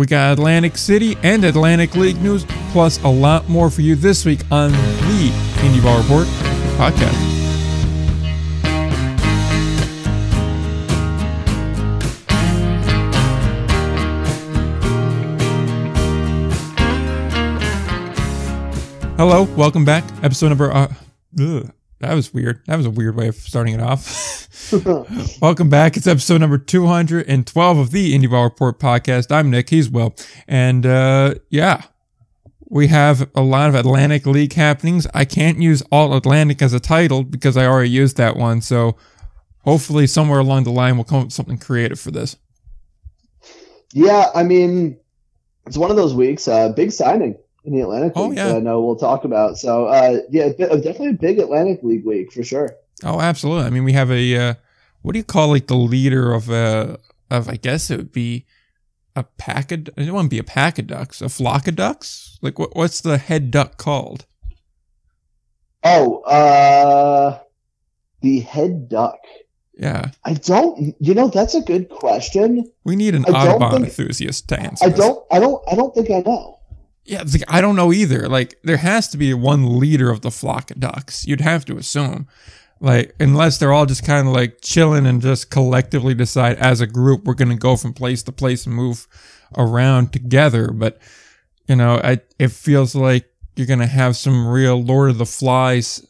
We got Atlantic City and Atlantic League news, plus a lot more for you this week on the Indy Ball Report podcast. Hello, welcome back. Episode number. Uh, ugh, that was weird. That was a weird way of starting it off. welcome back. It's episode number 212 of the Indy Ball Report podcast. I'm Nick. He's Will. And uh, yeah, we have a lot of Atlantic League happenings. I can't use All Atlantic as a title because I already used that one. So hopefully, somewhere along the line, we'll come up with something creative for this. Yeah, I mean, it's one of those weeks. Uh, big signing in the Atlantic Oh, yeah. that I know we'll talk about. So uh, yeah, definitely a big Atlantic League week for sure. Oh, absolutely. I mean, we have a uh, what do you call like the leader of uh of I guess it would be a pack of it wouldn't be a pack of ducks, a flock of ducks. Like what what's the head duck called? Oh, uh, the head duck. Yeah, I don't. You know, that's a good question. we need an Audubon think- enthusiast to answer. I don't. I don't. I don't think I know. Yeah, like, I don't know either. Like there has to be one leader of the flock of ducks. You'd have to assume. Like unless they're all just kind of like chilling and just collectively decide as a group we're going to go from place to place and move around together, but you know, I it feels like you're going to have some real Lord of the Flies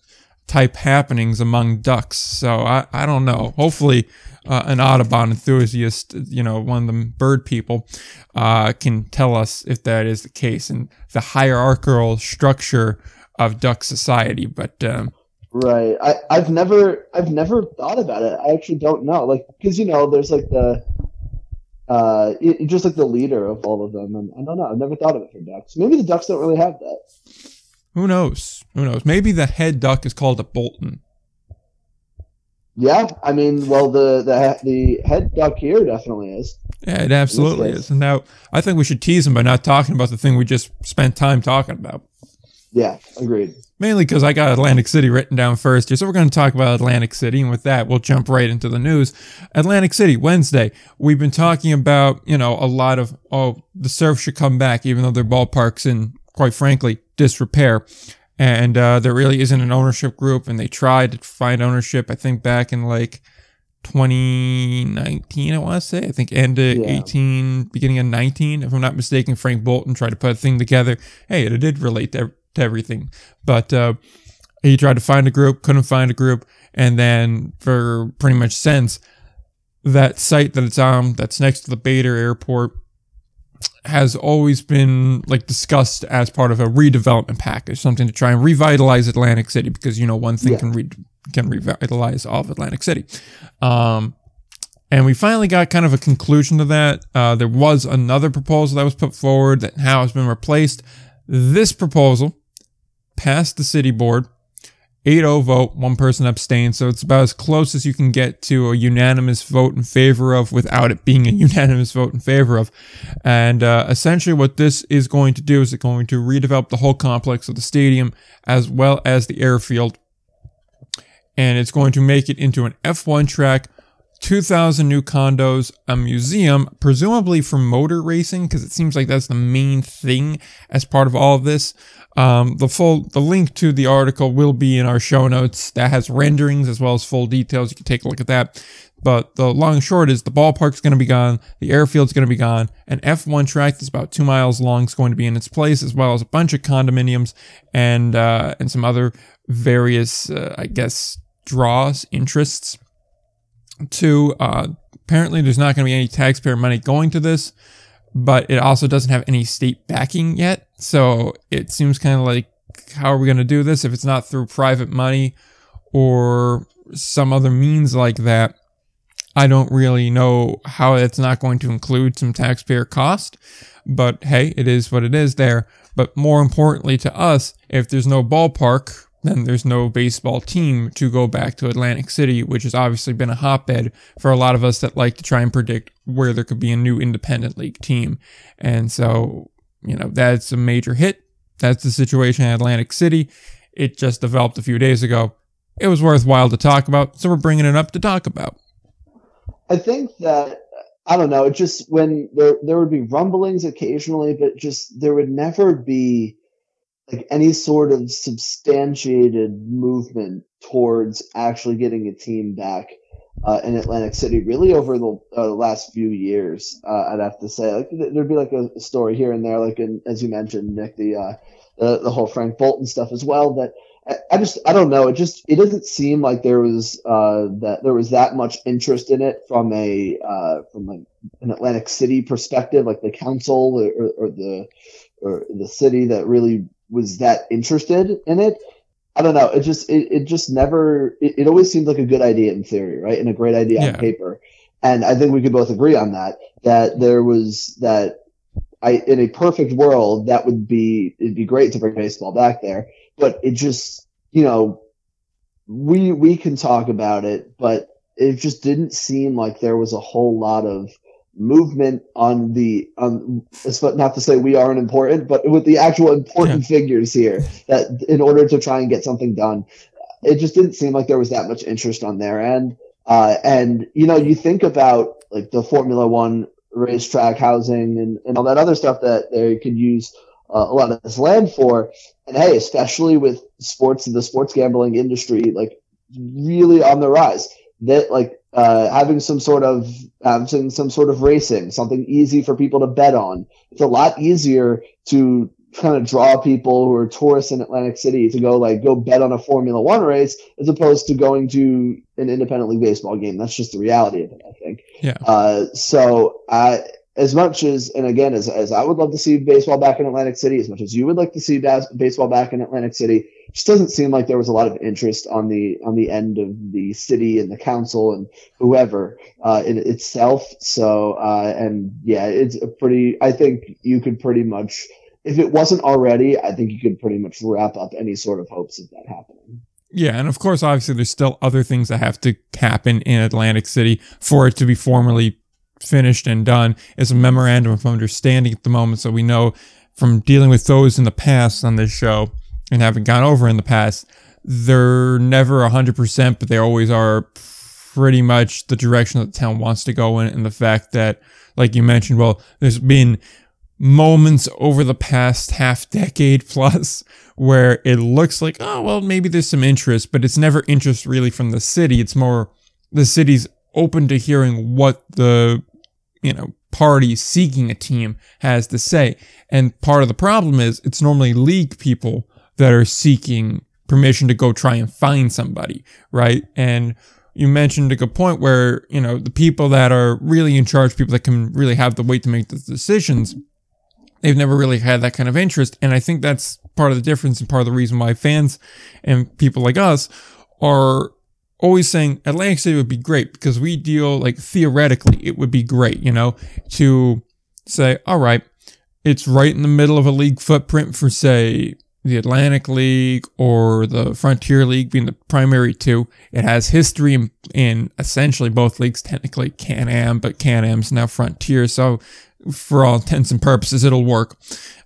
type happenings among ducks. So I I don't know. Hopefully uh, an Audubon enthusiast, you know, one of the bird people, uh, can tell us if that is the case and the hierarchical structure of duck society. But um, Right. I, I've never I've never thought about it. I actually don't know. Like because you know there's like the uh it, just like the leader of all of them and I don't know. I've never thought of it for ducks. Maybe the ducks don't really have that. who knows? Who knows? Maybe the head duck is called a Bolton. Yeah, I mean, well the the the head duck here definitely is. Yeah, it absolutely is. And now I think we should tease him by not talking about the thing we just spent time talking about. Yeah, agreed. Mainly because I got Atlantic City written down first here. So we're going to talk about Atlantic City. And with that, we'll jump right into the news. Atlantic City, Wednesday. We've been talking about, you know, a lot of, oh, the surf should come back, even though their ballpark's in, quite frankly, disrepair. And uh, there really isn't an ownership group. And they tried to find ownership, I think, back in like 2019, I want to say. I think end of Yeah. 18, beginning of 19. If I'm not mistaken, Frank Bolton tried to put a thing together. Hey, it did relate to, to everything. But uh, he tried to find a group, couldn't find a group. And then for pretty much since, that site that it's on, that's next to the Bader Airport, has always been like discussed as part of a redevelopment package, something to try and revitalize Atlantic City because you know one thing Yeah. can re- can revitalize all of Atlantic City. Um, and we finally got kind of a conclusion to that. Uh, there was another proposal that was put forward that now has been replaced. This proposal passed the city board. 8-0 vote, one person abstained, so it's about as close as you can get to a unanimous vote in favor of without it being a unanimous vote in favor of. And uh, essentially, what this is going to do is it's going to redevelop the whole complex of the stadium as well as the airfield, and it's going to make it into an F1 track. 2,000 new condos, a museum, presumably for motor racing, because it seems like that's the main thing as part of all of this. Um, the full, the link to the article will be in our show notes. That has renderings as well as full details. You can take a look at that. But the long short is the ballpark's going to be gone, the airfield's going to be gone, an F1 track that's about two miles long is going to be in its place, as well as a bunch of condominiums and uh, and some other various, uh, I guess, draws, interests. To uh, apparently, there's not going to be any taxpayer money going to this but it also doesn't have any state backing yet. So it seems kind of like, how are we going to do this if it's not through private money or some other means like that? I don't really know how it's not going to include some taxpayer cost, but hey, it is what it is there. But more importantly to us, if there's no ballpark, then there's no baseball team to go back to Atlantic City, which has obviously been a hotbed for a lot of us that like to try and predict where there could be a new independent league team. And so, you know, that's a major hit. That's the situation in Atlantic City. It just developed a few days ago. It was worthwhile to talk about, so we're bringing it up to talk about. I think that I don't know. It just when there there would be rumblings occasionally, but just there would never be like any sort of substantiated movement towards actually getting a team back uh, in Atlantic City. Really, over the uh, last few years, uh, I'd have to say, like there'd be like a story here and there, like in, as you mentioned, Nick, the, uh, the the whole Frank Bolton stuff as well. That I just I don't know. It just it doesn't seem like there was uh, that there was that much interest in it from a uh, from an Atlantic City perspective, like the council or, or the or the city that really was that interested in it. I don't know. It just it, it just never it, it always seemed like a good idea in theory, right? And a great idea yeah. on paper. And I think we could both agree on that, that there was that I in a perfect world that would be it'd be great to bring baseball back there but it just you know we we can talk about it, but it just didn't seem like there was a whole lot of movement on the um not to say we aren't important but with the actual important yeah. figures here that in order to try and get something done it just didn't seem like there was that much interest on their end uh and you know you think about like the formula one racetrack housing and, and all that other stuff that they could use uh, a lot of this land for. And hey, especially with sports and the sports gambling industry, like really on the rise, that like uh, having some sort of having some sort of racing, something easy for people to bet on. It's a lot easier to kind of draw people who are tourists in Atlantic City to go like go bet on a Formula One race as opposed to going to an independent league baseball game. That's just the reality of it, I think. Yeah. Uh, so I as much as, and again, as, as I would love to see baseball back in Atlantic City, as much as you would like to see bas- baseball back in Atlantic City, just doesn't seem like there was a lot of interest on the on the end of the city and the council and whoever uh, in itself. So, uh, and yeah, it's a pretty. I think you could pretty much, if it wasn't already, I think you could pretty much wrap up any sort of hopes of that happening. Yeah, and of course, obviously, there's still other things that have to happen in Atlantic City for it to be formally finished and done is a memorandum of understanding at the moment. So we know from dealing with those in the past on this show and having gone over in the past, they're never 100%, but they always are pretty much the direction that the town wants to go in. And the fact that, like you mentioned, well, there's been moments over the past half decade plus where it looks like, oh, well, maybe there's some interest, but it's never interest really from the city. It's more the city's open to hearing what the you know, party seeking a team has to say. And part of the problem is it's normally league people that are seeking permission to go try and find somebody, right? And you mentioned a good point where, you know, the people that are really in charge, people that can really have the weight to make the decisions, they've never really had that kind of interest. And I think that's part of the difference and part of the reason why fans and people like us are always saying Atlantic City would be great because we deal like theoretically it would be great, you know, to say, all right, it's right in the middle of a league footprint for say the Atlantic League or the Frontier League being the primary two. It has history in, in essentially both leagues, technically Can Am, but Can Am's now Frontier. So for all intents and purposes, it'll work.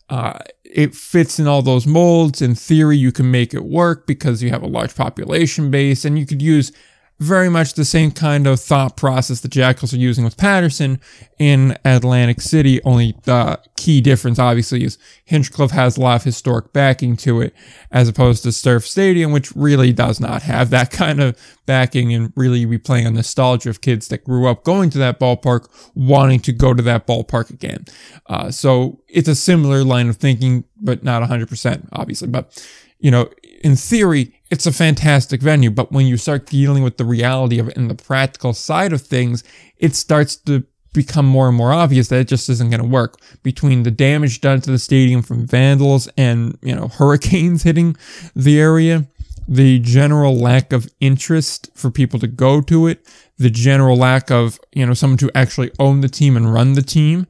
Uh, it fits in all those molds. In theory, you can make it work because you have a large population base and you could use very much the same kind of thought process the Jackals are using with Paterson in Atlantic City. Only the key difference, obviously, is Hinchliffe has a lot of historic backing to it, as opposed to Surf Stadium, which really does not have that kind of backing and really be playing on nostalgia of kids that grew up going to that ballpark, wanting to go to that ballpark again. Uh, so it's a similar line of thinking, but not 100%, obviously. But, you know, in theory, it's a fantastic venue, but when you start dealing with the reality of it and the practical side of things, it starts to become more and more obvious that it just isn't going to work. Between the damage done to the stadium from vandals and, you know, hurricanes hitting the area, the general lack of interest for people to go to it, the general lack of, you know, someone to actually own the team and run the team,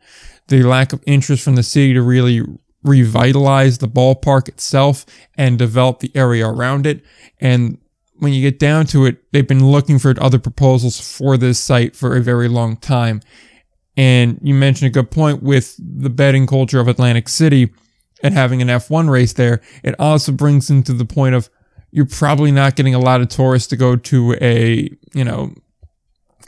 the lack of interest from the city to really revitalize the ballpark itself and develop the area around it. And when you get down to it, they've been looking for other proposals for this site for a very long time. And you mentioned a good point with the betting culture of Atlantic City and having an F1 race there. It also brings into the point of you're probably not getting a lot of tourists to go to a, you know,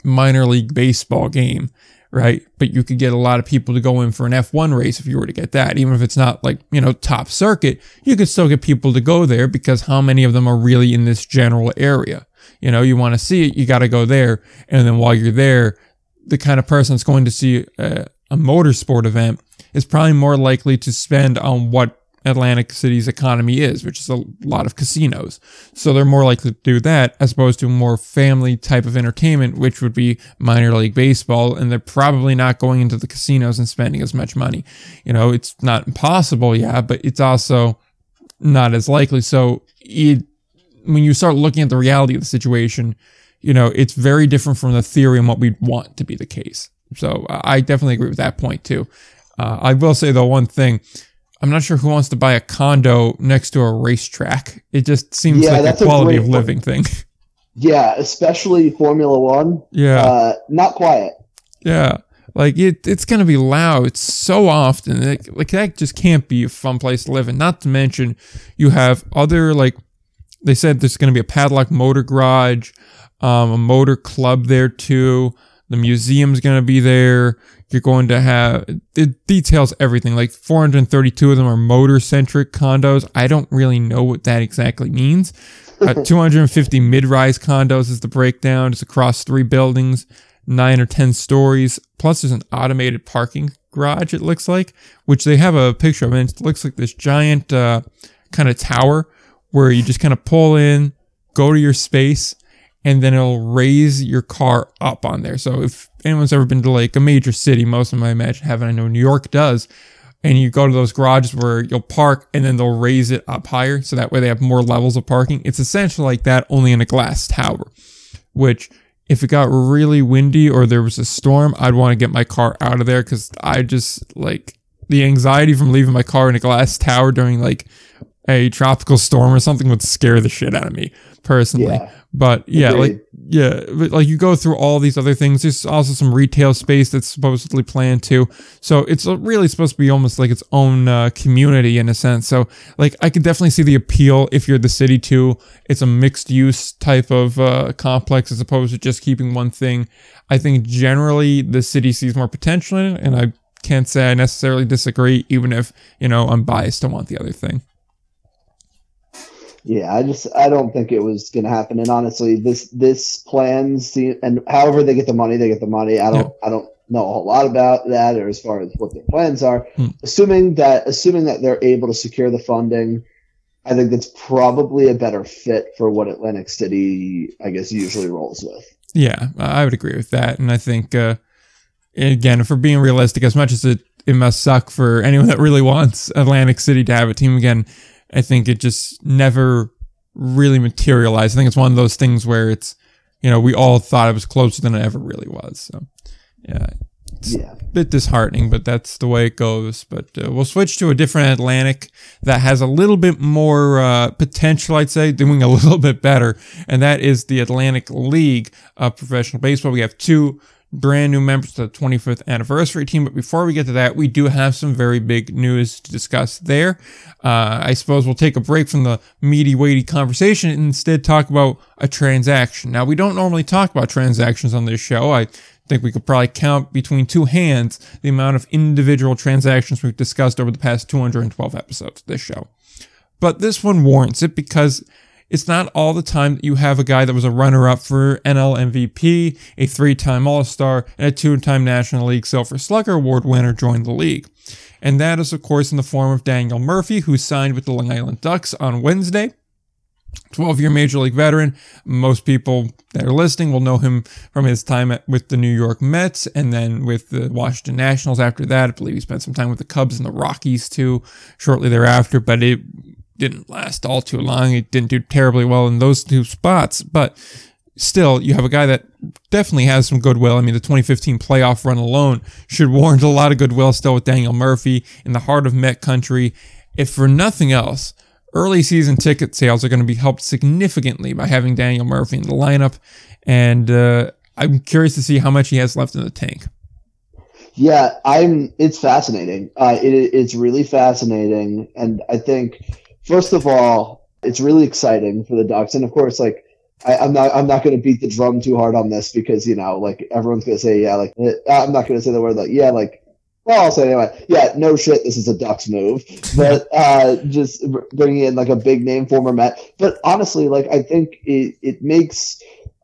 minor league baseball game right? But you could get a lot of people to go in for an F1 race if you were to get that. Even if it's not like, you know, top circuit, you could still get people to go there because how many of them are really in this general area? You know, you want to see it, you got to go there. And then while you're there, the kind of person that's going to see a, a motorsport event is probably more likely to spend on what Atlantic City's economy is, which is a lot of casinos. So they're more likely to do that as opposed to more family type of entertainment, which would be minor league baseball. And they're probably not going into the casinos and spending as much money. You know, it's not impossible, yeah, but it's also not as likely. So it, when you start looking at the reality of the situation, you know, it's very different from the theory and what we'd want to be the case. So I definitely agree with that point too. Uh, I will say though one thing, I'm not sure who wants to buy a condo next to a racetrack. It just seems Yeah, like a that's a quality great of living thing. Yeah, especially Formula One. yeah, Uh, not quiet. yeah. Like it, it's gonna be loud so often. Like, like that just can't be a fun place to live in. Not to mention, you have other like they said there's gonna be a paddock motor garage, um, a motor club there too. The museum's gonna be there. You're going to have it details everything. Like 432 of them are motor centric condos. I don't really know what that exactly means. Uh, 250 mid-rise condos is the breakdown. It's across three buildings, nine or ten stories. Plus, there's an automated parking garage. It looks like, which they have a picture of, and it looks like this giant uh, kind of tower where you just kind of pull in, go to your space, and then it'll raise your car up on there. So if anyone's ever been to like a major city, most of them I imagine have, and I know New York does, and you go to those garages where you'll park and then they'll raise it up higher so that way they have more levels of parking. It's essentially like that, only in a glass tower, which if it got really windy or there was a storm, I'd want to get my car out of there because I just like the anxiety from leaving my car in a glass tower during like a tropical storm or something would scare the shit out of me personally. Yeah. But yeah, Agreed. like yeah, but like you go through all these other things. There's also some retail space that's supposedly planned too. So it's really supposed to be almost like its own uh, community in a sense. So like I could definitely see the appeal if you're the city too. It's a mixed use type of uh, complex as opposed to just keeping one thing. I think generally the city sees more potential in it, and I can't say I necessarily disagree, even if you know I'm biased to want the other thing. Yeah, I just I don't think it was going to happen. And honestly, this this plans and however they get the money, they get the money. I don't I don't know a whole lot about that or as far as what their plans are. Hmm. Assuming that assuming that they're able to secure the funding, I think that's probably a better fit for what Atlantic City I guess usually rolls with. Yeah, I would agree with that. And I think, uh, again, for being realistic, as much as it, it must suck for anyone that really wants Atlantic City to have a team again, I think it just never really materialized. I think it's one of those things where it's, you know, we all thought it was closer than it ever really was. So, yeah, Yeah. a bit disheartening, but that's the way it goes. But uh, we'll switch to a different Atlantic that has a little bit more uh, potential, I'd say, doing a little bit better, and that is the Atlantic League of Professional Baseball. We have two brand new members to the 25th anniversary team. But before we get to that, we do have some very big news to discuss there. Uh, I suppose we'll take a break from the meaty, weighty conversation and instead talk about a transaction. Now, we don't normally talk about transactions on this show. I think we could probably count between two hands the amount of individual transactions we've discussed over the past 212 episodes of this show. But this one warrants it because it's not all the time that you have a guy that was a runner up for NL MVP, a three time All Star, and a two time National League Silver Slugger Award winner join the league. And that is, of course, in the form of Daniel Murphy, who signed with the Long Island Ducks on Wednesday. 12 year major league veteran. Most people that are listening will know him from his time at, with the New York Mets and then with the Washington Nationals after that. I believe he spent some time with the Cubs and the Rockies too shortly thereafter, but it didn't last all too long. It didn't do terribly well in those two spots, but still, you have a guy that definitely has some goodwill. I mean, the 2015 playoff run alone should warrant a lot of goodwill still with Daniel Murphy in the heart of Met country. If for nothing else, early season ticket sales are going to be helped significantly by having Daniel Murphy in the lineup. And uh, I'm curious to see how much he has left in the tank. Yeah, I'm. It's fascinating. Uh, it, it's really fascinating, and I think first of all, it's really exciting for the Ducks, and of course, like I, am not I'm not going to beat the drum too hard on this because you know like everyone's going to say yeah like uh, I'm not going to say the word like yeah like well I'll say anyway yeah no shit this is a Ducks move but uh, just bringing in like a big name former Met but honestly like I think it it makes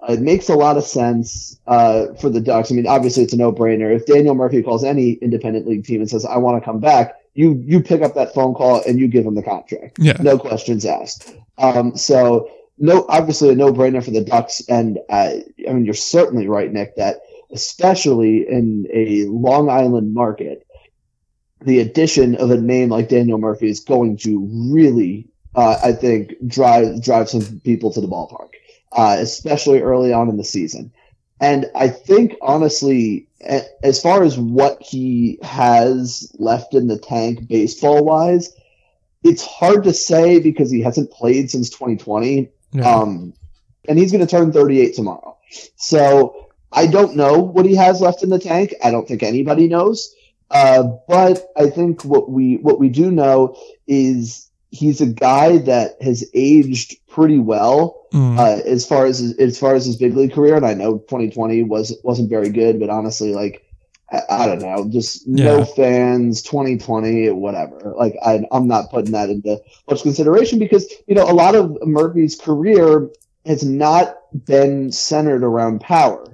it makes a lot of sense uh, for the Ducks. I mean, obviously, it's a no-brainer. If Daniel Murphy calls any independent league team and says, "I want to come back," you you pick up that phone call and you give him the contract. Yeah. No questions asked. Um, so no, obviously a no-brainer for the Ducks. And uh, I mean, you're certainly right, Nick, that especially in a Long Island market, the addition of a name like Daniel Murphy is going to really, uh, I think, drive drive some people to the ballpark, uh, especially early on in the season. And I think honestly, as far as what he has left in the tank baseball wise, it's hard to say because he hasn't played since 2020. Yeah. Um, and he's going to turn 38 tomorrow. So I don't know what he has left in the tank. I don't think anybody knows. Uh, but I think what we what we do know is he's a guy that has aged pretty well mm. uh, as far as his, as far as his big league career. And I know 2020 was wasn't very good, but honestly, like I, I don't know, just yeah. no fans, 2020, whatever. Like I, I'm not putting that into much consideration because you know a lot of Murphy's career has not been centered around power.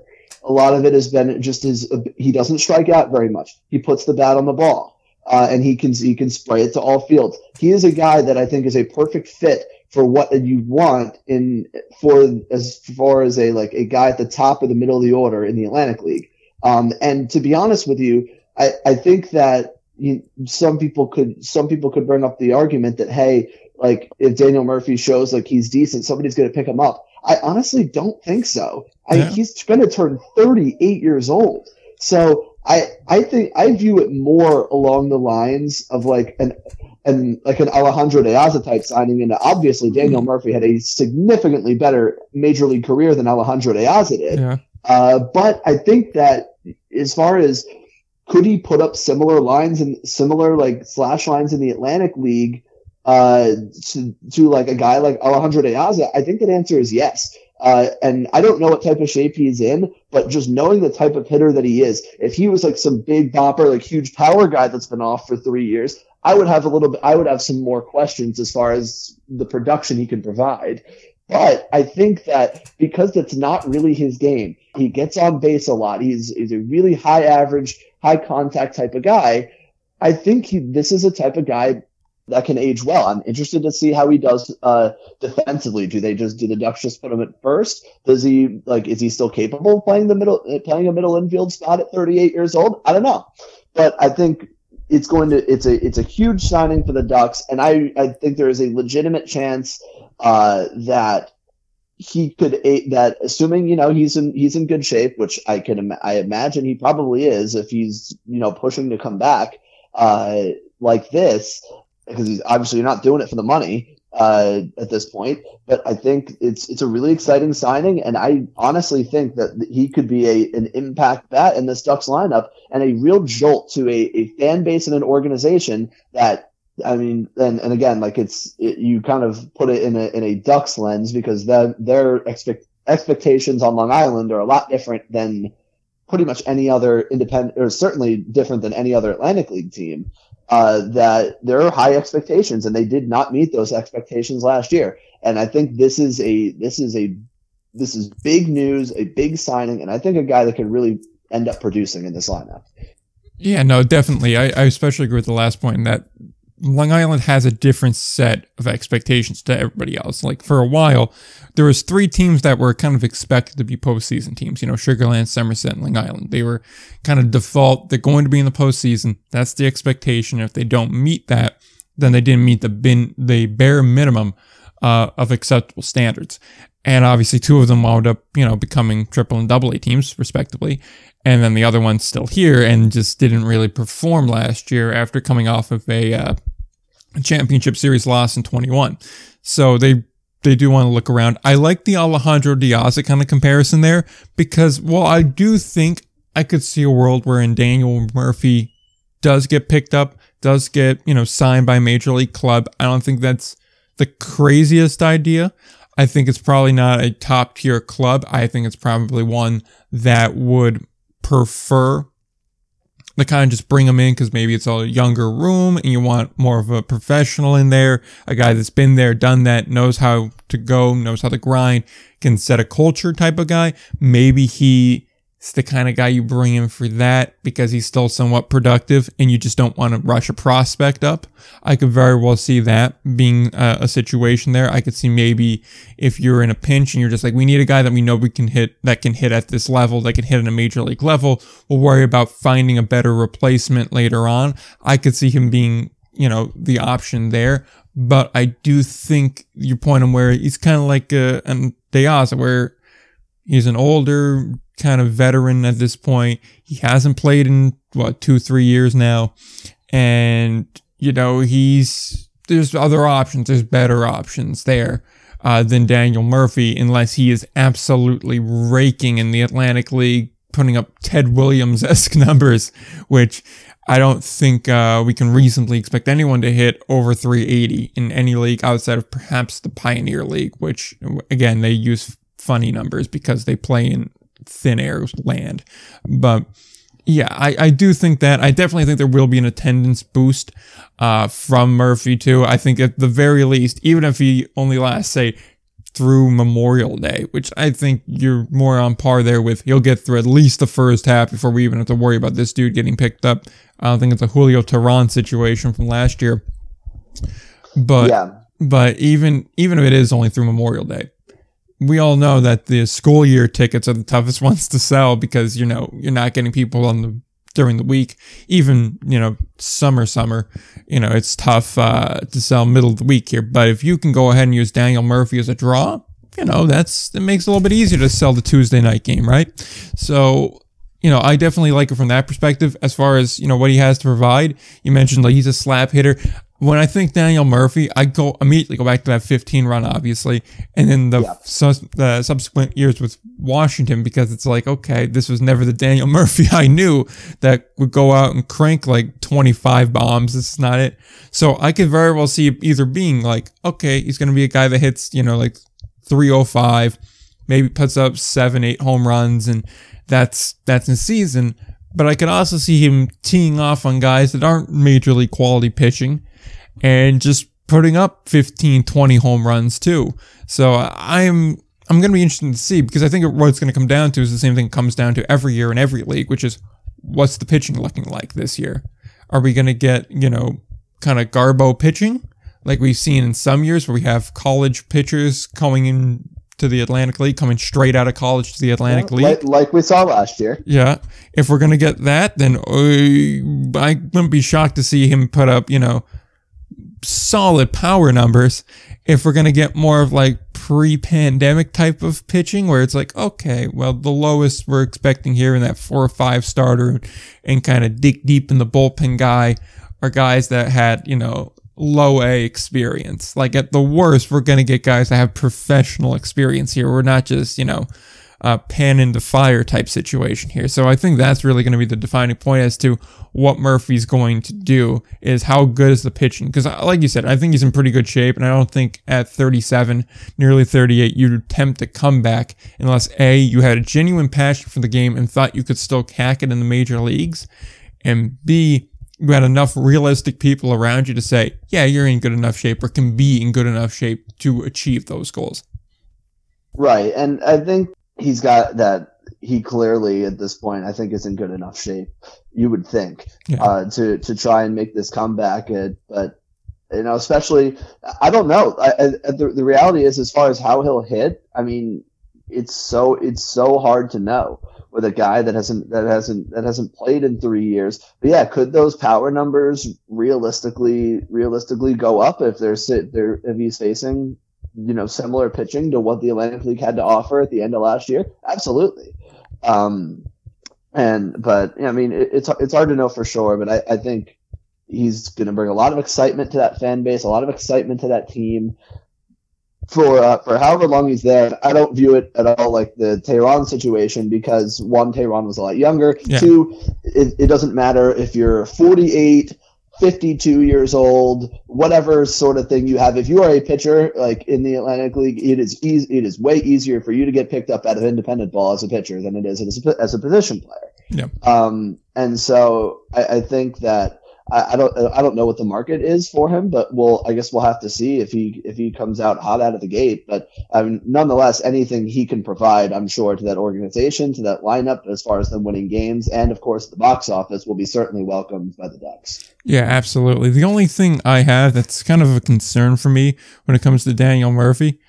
A lot of it has been just his. He doesn't strike out very much. He puts the bat on the ball uh, and he can he can spray it to all fields. He is a guy that I think is a perfect fit for what you want in for as far as a like a guy at the top of the middle of the order in the Atlantic League. Um, and to be honest with you, I, I think that you, some people could some people could bring up the argument that hey, like if Daniel Murphy shows like he's decent, somebody's going to pick him up. I honestly don't think so. Yeah. I, he's going to turn 38 years old. So I I think I view it more along the lines of like an and like an Alejandro De Aza type signing. And obviously, Daniel Murphy had a significantly better major league career than Alejandro De Aza did. Yeah. Uh, but I think that as far as could he put up similar lines and similar like slash lines in the Atlantic League uh, to to like a guy like Alejandro De Aza? I think that answer is yes. Uh, and I don't know what type of shape he's in, but just knowing the type of hitter that he is, if he was like some big bopper, like huge power guy that's been off for three years, I would have a little bit, I would have some more questions as far as the production he can provide. But I think that because that's not really his game, he gets on base a lot. He's, he's a really high average, high contact type of guy. I think he, this is a type of guy that can age well. I'm interested to see how he does uh, defensively. Do they just do the Ducks just put him at first? Does he like is he still capable of playing the middle playing a middle infield spot at 38 years old? I don't know, but I think it's going to it's a it's a huge signing for the Ducks, and I I think there is a legitimate chance uh, that he could that assuming you know he's in he's in good shape, which I can I imagine he probably is if he's you know pushing to come back uh, like this because he's obviously not doing it for the money uh, at this point. But I think it's it's a really exciting signing, and I honestly think that he could be a an impact bat in this Ducks lineup and a real jolt to a, a fan base and an organization that. I mean, and, and again, like it's it, you kind of put it in a in a Ducks lens because their their expect, expectations on Long Island are a lot different than pretty much any other independent, or certainly different than any other Atlantic League team uh, that there are high expectations, and they did not meet those expectations last year. And I think this is a this is a this is big news, a big signing, and I think a guy that can really end up producing in this lineup. Yeah, no, definitely. I, I especially agree with the last point that Long Island has a different set of expectations to everybody else. Like for a while, there was three teams that were kind of expected to be postseason teams. You know, Sugar Land, Somerset, and Long Island. They were kind of default. They're going to be in the postseason. That's the expectation. If they don't meet that, then they didn't meet the bin, the bare minimum uh, of acceptable standards. And obviously, two of them wound up, you know, becoming triple and double A teams, respectively and then the other one's still here and just didn't really perform last year after coming off of a, uh, championship series loss in 21. So they they do want to look around. I like the Alejandro De Aza kind of comparison there because while I do think I could see a world wherein Daniel Murphy does get picked up, does get, you know, signed by a major league club. I don't think that's the craziest idea. I think it's probably not a top tier club. I think it's probably one that would prefer to kind of just bring them in because maybe it's a younger room and you want more of a professional in there, a guy that's been there, done that, knows how to go, knows how to grind, can set a culture type of guy. Maybe he it's the kind of guy you bring in for that because he's still somewhat productive and you just don't want to rush a prospect up. I could very well see that being a, a, situation there. I could see maybe if you're in a pinch and you're just like, we need a guy that we know we can hit, that can hit at this level, that can hit at a major league level. We'll worry about finding a better replacement later on. I could see him being, you know, the option there. But I do think your point on where he's kind of like a, a De Aza, where he's an older, kind of veteran at this point. He hasn't played in what two, three years now, and you know he's there's other options. There's better options there. Uh, than Daniel Murphy, unless he is absolutely raking in the Atlantic League, putting up Ted Williams esque numbers, which I don't think uh, we can reasonably expect anyone to hit over 380 in any league outside of perhaps the Pioneer League, which again they use funny numbers because they play in thin air land. But yeah, I, I do think that I definitely think there will be an attendance boost uh, from Murphy too. I think at the very least, even if he only lasts say through Memorial Day, which I think you're more on par there with. He'll get through at least the first half before we even have to worry about this dude getting picked up. I don't think it's a Julio Teheran situation from last year. But yeah. but even even if it is only through Memorial Day, we all know that the school year tickets are the toughest ones to sell because you know you're not getting people on the during the week. Even you know summer summer you know it's tough uh, to sell middle of the week here. But if you can go ahead and use daniel murphy as a draw you know that's it makes it a little bit easier to sell the tuesday night game right? So you know, I definitely like it from that perspective. As far as you know, what he has to provide, you mentioned like he's a slap hitter when I think Daniel Murphy, I go immediately go back to that 15 run, obviously, and then the, yeah. the subsequent years with Washington because it's like, okay, this was never the Daniel Murphy I knew that would go out and crank like 25 bombs. This is not it. So I could very well see either being like, okay, he's going to be a guy that hits, you know, like 305, maybe puts up seven, eight home runs, and that's that's in season. But I could also see him teeing off on guys that aren't majorly quality pitching and just putting up 15, 20 home runs too. So I'm I'm going to be interested to see because I think what it's going to come down to is the same thing it comes down to every year in every league, which is what's the pitching looking like this year? Are we going to get, you know, kind of garbo pitching like we've seen in some years where we have college pitchers coming in to the Atlantic League, coming straight out of college to the Atlantic yeah, League. Like, like, we saw last year. Yeah. If we're going to get that, then uh, I wouldn't be shocked to see him put up, you know, solid power numbers if we're going to get more of like pre-pandemic type of pitching where it's like okay well the lowest we're expecting here in that four or five starter and kind of dig deep in the bullpen guy are guys that had you know low A experience. Like at the worst we're going to get guys that have professional experience here. We're not just you know uh, pan into fire type situation here. So I think that's really going to be the defining point as to what Murphy's going to do is how good is the pitching? Because uh, like you said, I think he's in pretty good shape, and I don't think at 37, nearly 38, you'd attempt to come back unless A, you had a genuine passion for the game and thought you could still hack it in the major leagues, and B, you had enough realistic people around you to say, yeah, you're in good enough shape or can be in good enough shape to achieve those goals. Right. And I think he's got that he clearly at this point I think is in good enough shape. You would think yeah. uh, to to try and make this comeback, at, but you know, especially I don't know. I, I, the the reality is, as far as how he'll hit, I mean, it's so it's so hard to know with a guy that hasn't that hasn't that hasn't played in three years. But yeah, could those power numbers realistically realistically go up if they're sit there if he's facing you know, similar pitching to what the Atlantic League had to offer at the end of last year? Absolutely. Um, and but I mean, it, it's it's hard to know for sure, but I, I think he's going to bring a lot of excitement to that fan base, a lot of excitement to that team for uh, for however long he's there. I don't view it at all like the Teheran situation because one, Teheran was a lot younger. Yeah. Two, it, it doesn't matter if you're 48, 52 years old, whatever sort of thing you have. If you are a pitcher, like in the Atlantic League, it is easy, it is way easier for you to get picked up out of independent ball as a pitcher than it is as a, as a position player. Yeah. Um, and so I, I think that I, I, don't I don't know what the market is for him, but we'll I guess we'll have to see if he if he comes out hot out of the gate. But I mean, nonetheless, anything he can provide, I'm sure, to that organization, to that lineup, as far as them winning games, and of course the box office will be certainly welcomed by the Ducks. Yeah, absolutely. The only thing I have that's kind of a concern for me when it comes to Daniel Murphy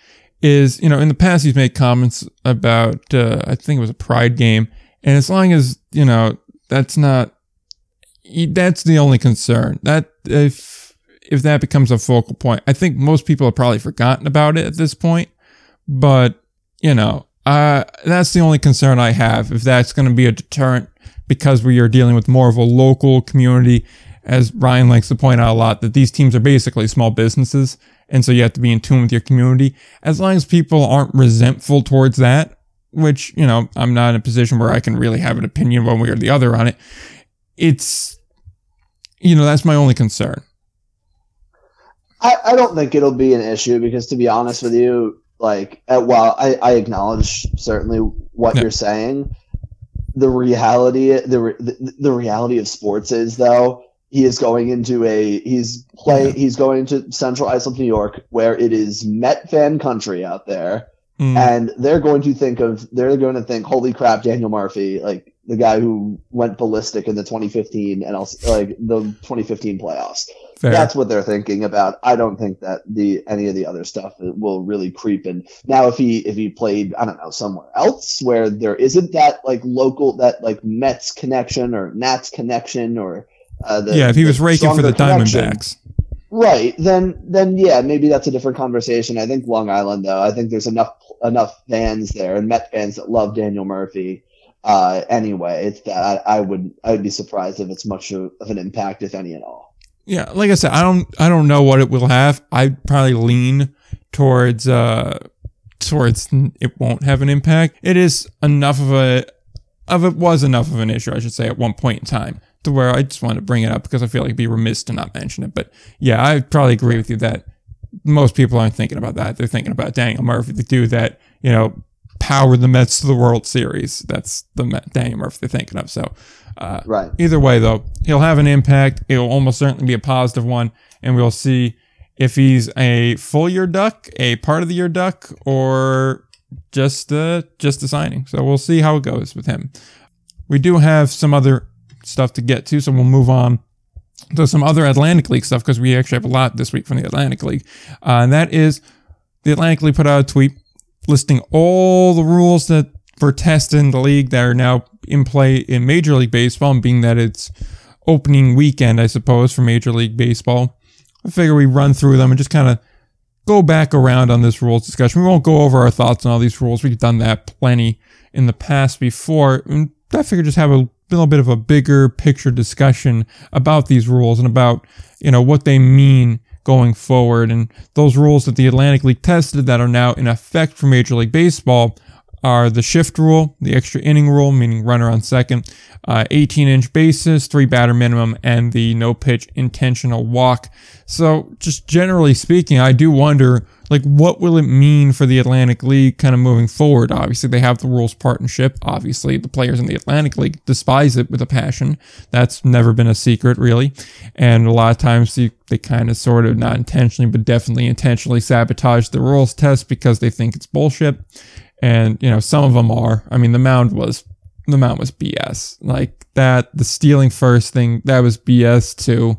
is, you know, in the past he's made comments about uh, I think it was a Pride game, and as long as you know that's not that's the only concern. That if if that becomes a focal point, I think most people have probably forgotten about it at this point. But you know, uh, that's the only concern I have. If that's going to be a deterrent, because we are dealing with more of a local community, as Ryan likes to point out a lot, that these teams are basically small businesses, and so you have to be in tune with your community. As long as people aren't resentful towards that, which you know, I'm not in a position where I can really have an opinion one way or the other on it. It's you know, that's my only concern. I, I don't think it'll be an issue because, to be honest with you, like, uh, while I, I acknowledge certainly what yeah. you're saying, the reality, the, the the reality of sports is though he is going into a he's play yeah. he's going to Central Islip, New York, where it is Met fan country out there, mm. and they're going to think of they're going to think, holy crap, Daniel Murphy, like the guy who went ballistic in the 2015 and also like the 2015 playoffs. Fair. That's what they're thinking about. I don't think that the any of the other stuff will really creep in. Now, if he if he played, I don't know, somewhere else where there isn't that like local that like Mets connection or Nats connection or uh, the, yeah, if he was raking for the Diamondbacks, right? Then then yeah, maybe that's a different conversation. I think Long Island though, I think there's enough enough fans there and Met fans that love Daniel Murphy uh, anyway, it's that I, I, would I would be surprised if it's much of, an impact, if any at all. Yeah, like I said, I don't I don't know what it will have. I'd probably lean towards uh towards it won't have an impact. It is enough of a of it was enough of an issue, I should say, at one point in time to where I just wanted to bring it up because I feel like it'd be remiss to not mention it. But yeah, I probably agree with you that most people aren't thinking about that. They're thinking about Daniel Murphy, the dude that, you know, powered the Mets to the World Series. That's the Met, Daniel Murphy they're thinking of. So, uh, right. Either way, though, he'll have an impact. It'll almost certainly be a positive one, and we'll see if he's a full year duck, a part of the year duck, or just uh, just a signing. So we'll see how it goes with him. We do have some other stuff to get to, so we'll move on to some other Atlantic League stuff because we actually have a lot this week from the Atlantic League, uh, and that is the Atlantic League put out a tweet listing all the rules that for testing the league that are now in play in Major League Baseball, and being that it's opening weekend, I suppose, for Major League Baseball. I figure we run through them and just kind of go back around on this rules discussion. We won't go over our thoughts on all these rules. We've done that plenty in the past before. And I figure just have a little bit of a bigger picture discussion about these rules and about, you know, what they mean going forward. And those rules that the Atlantic League tested that are now in effect for Major League Baseball are the shift rule, the extra inning rule, meaning runner on second, uh, 18 inch bases, three batter minimum, and the no pitch intentional walk. So, just generally speaking, I do wonder like what will it mean for the Atlantic League kind of moving forward? Obviously, they have the rules partnership. Obviously, the players in the Atlantic League despise it with a passion. That's never been a secret, really. And a lot of times they, they kind of sort of not intentionally, but definitely intentionally sabotage the rules test because they think it's bullshit. And, you know, some of them are. I mean, the mound was the mound was BS. Like that, the stealing first thing, that was BS too.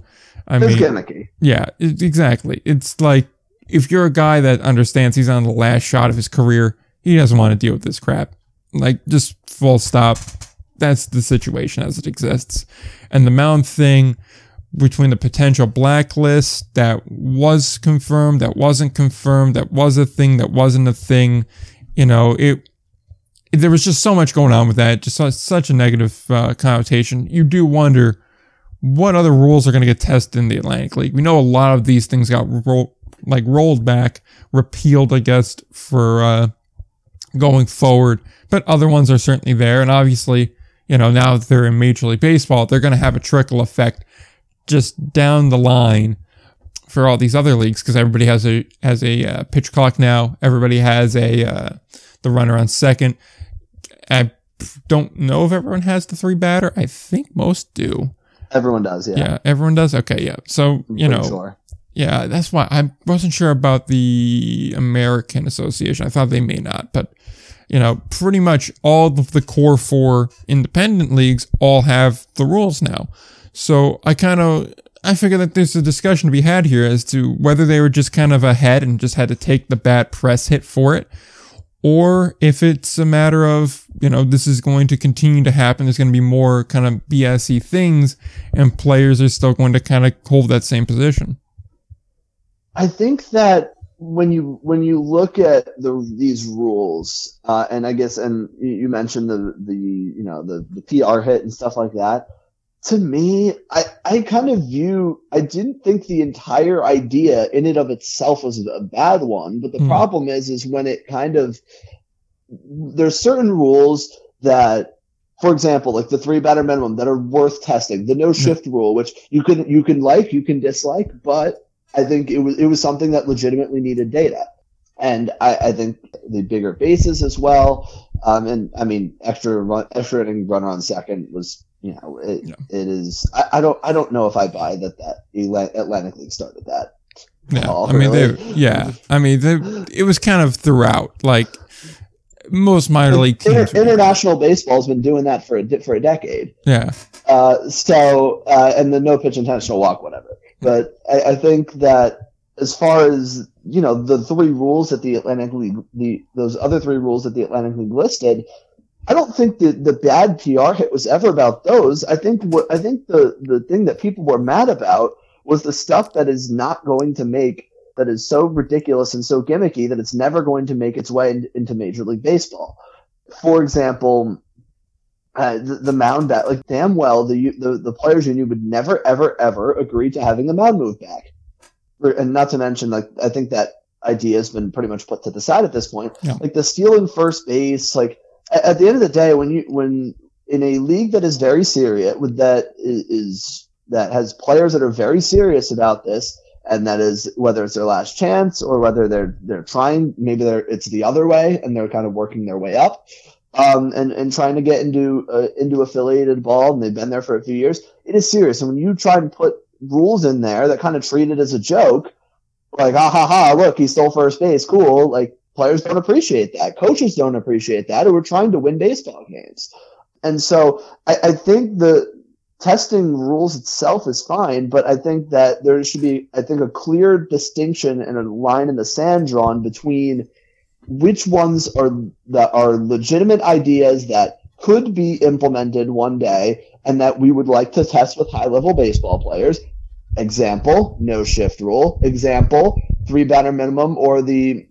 I it's mean, gimmicky. Yeah, it, exactly. It's like if you're a guy that understands he's on the last shot of his career, he doesn't want to deal with this crap. Like, just full stop. That's the situation as it exists. And the mound thing between the potential blacklist that was confirmed, that wasn't confirmed, that was a thing, that wasn't a thing, you know, it, there was just so much going on with that, just such a negative uh, connotation. You do wonder what other rules are going to get tested in the Atlantic League. We know a lot of these things got ro- like rolled back, repealed, I guess, for uh, going forward. But other ones are certainly there. And obviously, you know, now that they're in Major League Baseball, they're going to have a trickle effect just down the line for all these other leagues because everybody has a has a uh, pitch clock now. Everybody has a uh, the runner on second. I don't know if everyone has the three batter. I think most do. Everyone does, yeah. Yeah, everyone does. Okay, yeah. So you know, Sure. Yeah, that's why I wasn't sure about the American Association. I thought they may not, but you know, pretty much all of the core four independent leagues all have the rules now. So I kind of I figure that there's a discussion to be had here as to whether they were just kind of ahead and just had to take the bad press hit for it, or if it's a matter of you know this is going to continue to happen. There's going to be more kind of BSE things, and players are still going to kind of hold that same position. I think that when you when you look at the these rules, uh, and I guess and you mentioned the the you know the the PR hit and stuff like that. To me, I I kind of view I didn't think the entire idea in and of itself was a bad one, but the Hmm. problem is is when it kind of there's certain rules that for example, like the three batter minimum that are worth testing, the no shift rule, which you can you can like, you can dislike, but I think it was it was something that legitimately needed data, and I, I think the bigger bases as well. Um, and I mean, extra run, extra inning runner on second was you know it, Yeah. it is. I, I don't I don't know if I buy that that Atlantic League started that. Yeah, Oh, I mean, really? they, yeah, I mean, they, it was kind of throughout. Like most minor league teams, would- international baseball's been doing that for a for a decade. yeah, Uh, so uh, and the no pitch intentional walk, whatever. But I, I think that as far as you know, the three rules that the Atlantic League, the those other three rules that the Atlantic League listed, I don't think the the bad PR hit was ever about those. I think what I think the the thing that people were mad about was the stuff that is not going to make that is so ridiculous and so gimmicky that it's never going to make its way in, into Major League Baseball. For example, uh, the, the mound back, like damn well, the, the the players union would never, ever, ever agree to having the mound moved back. And not to mention, like I think that idea has been pretty much put to the side at this point. Yeah. Like the stealing first base, like at, at the end of the day, when you when in a league that is very serious, with that is, is that has players that are very serious about this, and that is whether it's their last chance or whether they're they're trying, maybe they're it's the other way and they're kind of working their way up um, and and trying to get into uh, into affiliated ball, and they've been there for a few years. It is serious, and when you try and put rules in there that kind of treat it as a joke, like ha ha ha, look, he stole first base, cool. Like players don't appreciate that, coaches don't appreciate that, and we're trying to win baseball games. And so I, I think the testing rules itself is fine, but I think that there should be, I think, a clear distinction and a line in the sand drawn between which ones are that are legitimate ideas that could be implemented one day and that we would like to test with high level baseball players. Example, no shift rule. Example, three batter minimum or the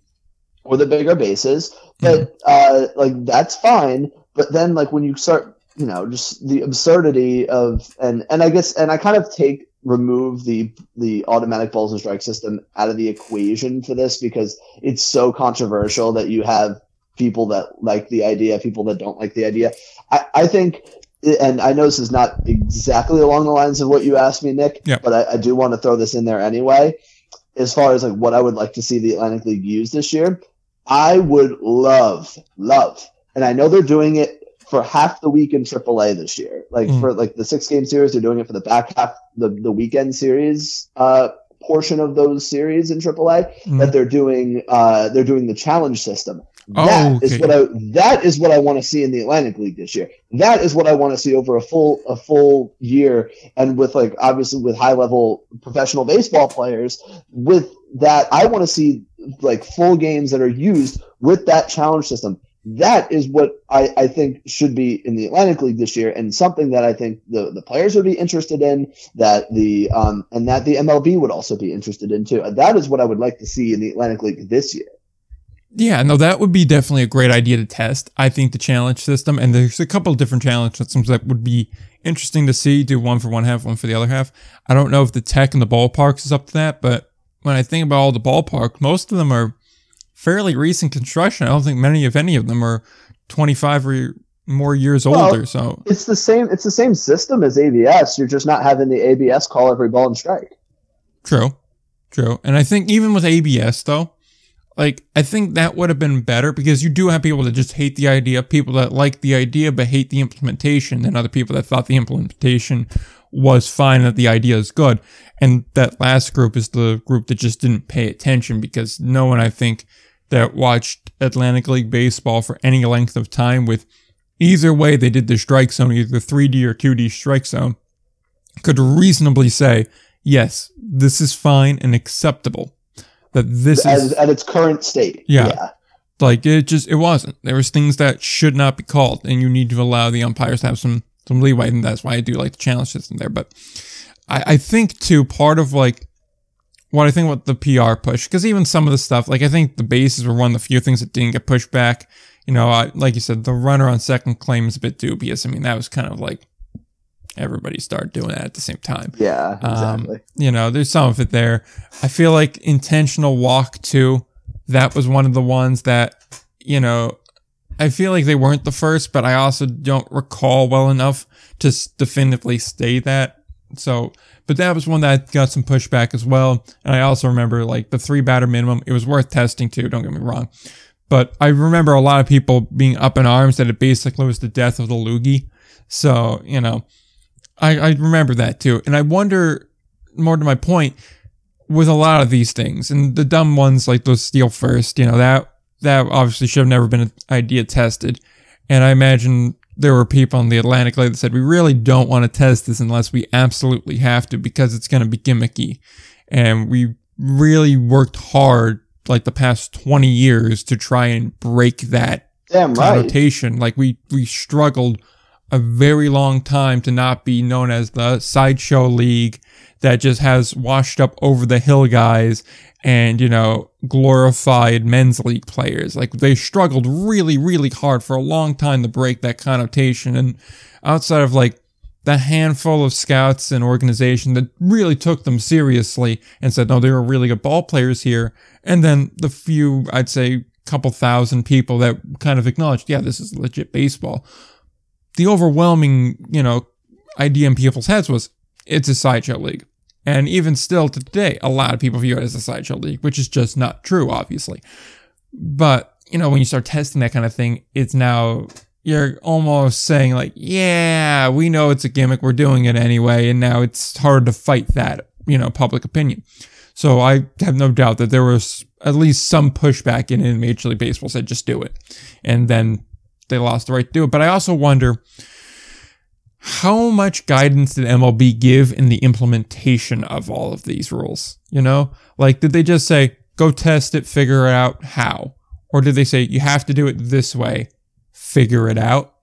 or the bigger bases. But uh, like that's fine. But then like when you start, you know, just the absurdity of and and I guess and I kind of take remove the the automatic balls and strike system out of the equation for this because it's so controversial that you have people that like the idea, people that don't like the idea. I, I think, and I know this is not exactly along the lines of what you asked me, Nick, Yeah. but I, I do want to throw this in there anyway. As far as like what I would like to see the Atlantic League use this year, I would love, love, and I know they're doing it for half the week in AAA this year. Like Mm. for like the six game series, they're doing it for the back half, the the weekend series uh, portion of those series in AAA Mm. that they're doing uh, they're doing the challenge system. Oh, That is okay. what I that is what I want to see in the Atlantic League this year. That is what I want to see over a full a full year and with like obviously with high level professional baseball players with that I want to see like full games that are used with that challenge system. That is what I, I think should be in the Atlantic League this year, and something that I think the, the players would be interested in. That the um and that the MLB would also be interested in too. That is what I would like to see in the Atlantic League this year. Yeah, no, that would be definitely a great idea to test. I think the challenge system, and there's a couple of different challenge systems that would be interesting to see. Do one for one half, one for the other half. I don't know if the tech and the ballparks is up to that, but when I think about all the ballparks, most of them are fairly recent construction. I don't think many, if any of them, are 25 or more years Well, older. So It's the same. It's the same system as ABS. You're just not having the ABS call every ball and strike. true, true. And I think even with ABS though, like I think that would have been better because you do have people that just hate the idea, people that like the idea but hate the implementation, and other people that thought the implementation was fine that the idea is good. And that last group is the group that just didn't pay attention because no one I think that watched Atlantic League baseball for any length of time with either way they did the strike zone, either 3D or 2D strike zone, could reasonably say, yes, this is fine and acceptable. That this As, is at its current state. Yeah. like it just it wasn't. There was things that should not be called, and you need to allow the umpires to have some some leeway, and that's why I do like the challenge system there. But I, I think too part of like what I think about the PR push, because even some of the stuff, like I think the bases were one of the few things that didn't get pushed back. You know, I, like you said, the runner on second claim is a bit dubious. I mean, that was kind of like everybody started doing that at the same time. Yeah. Um, Exactly. You know, there's some of it there. I feel like intentional walk too. That was one of the ones that, you know, I feel like they weren't the first, but I also don't recall well enough to definitively state that. So, but that was one that got some pushback as well. And I also remember like the three batter minimum. It was worth testing too. Don't get me wrong. But I remember a lot of people being up in arms that it basically was the death of the loogie. So, you know, I, I remember that too. And I wonder, more to my point, with a lot of these things, and the dumb ones like those steel first, you know, that, that obviously should have never been an idea tested. And I imagine there were people in the Atlantic League that said, we really don't want to test this unless we absolutely have to because it's going to be gimmicky. And we really worked hard like the past 20 years to try and break that Damn right. Like we we struggled a very long time to not be known as the sideshow league that just has washed up over the hill guys and you know glorified men's league players. Like they struggled really really hard for a long time to break that connotation and outside of like the handful of scouts and organization that really took them seriously and said, no, they were really good ball players here. And then the few, I'd say, couple thousand people that kind of acknowledged, yeah, this is legit baseball. The overwhelming, you know, idea in people's heads was it's a sideshow league. And even still to today, a lot of people view it as a sideshow league, which is just not true, obviously. But, you know, when you start testing that kind of thing, it's now, you're almost saying, like, yeah, we know it's a gimmick, we're doing it anyway. And now it's hard to fight that, you know, public opinion. So I have no doubt that there was at least some pushback in, in Major League Baseball said just do it. And then they lost the right to do it. But I also wonder how much guidance did MLB give in the implementation of all of these rules? You know, like did they just say, go test it, figure it out how? Or did they say, you have to do it this way, figure it out?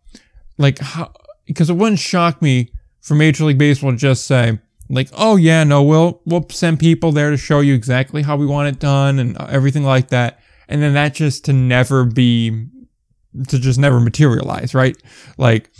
Like how, because it wouldn't shock me for Major League Baseball to just say, like, oh yeah, no, we'll we'll send people there to show you exactly how we want it done and uh, everything like that, and then that just to never be, to just never materialize, right? Like,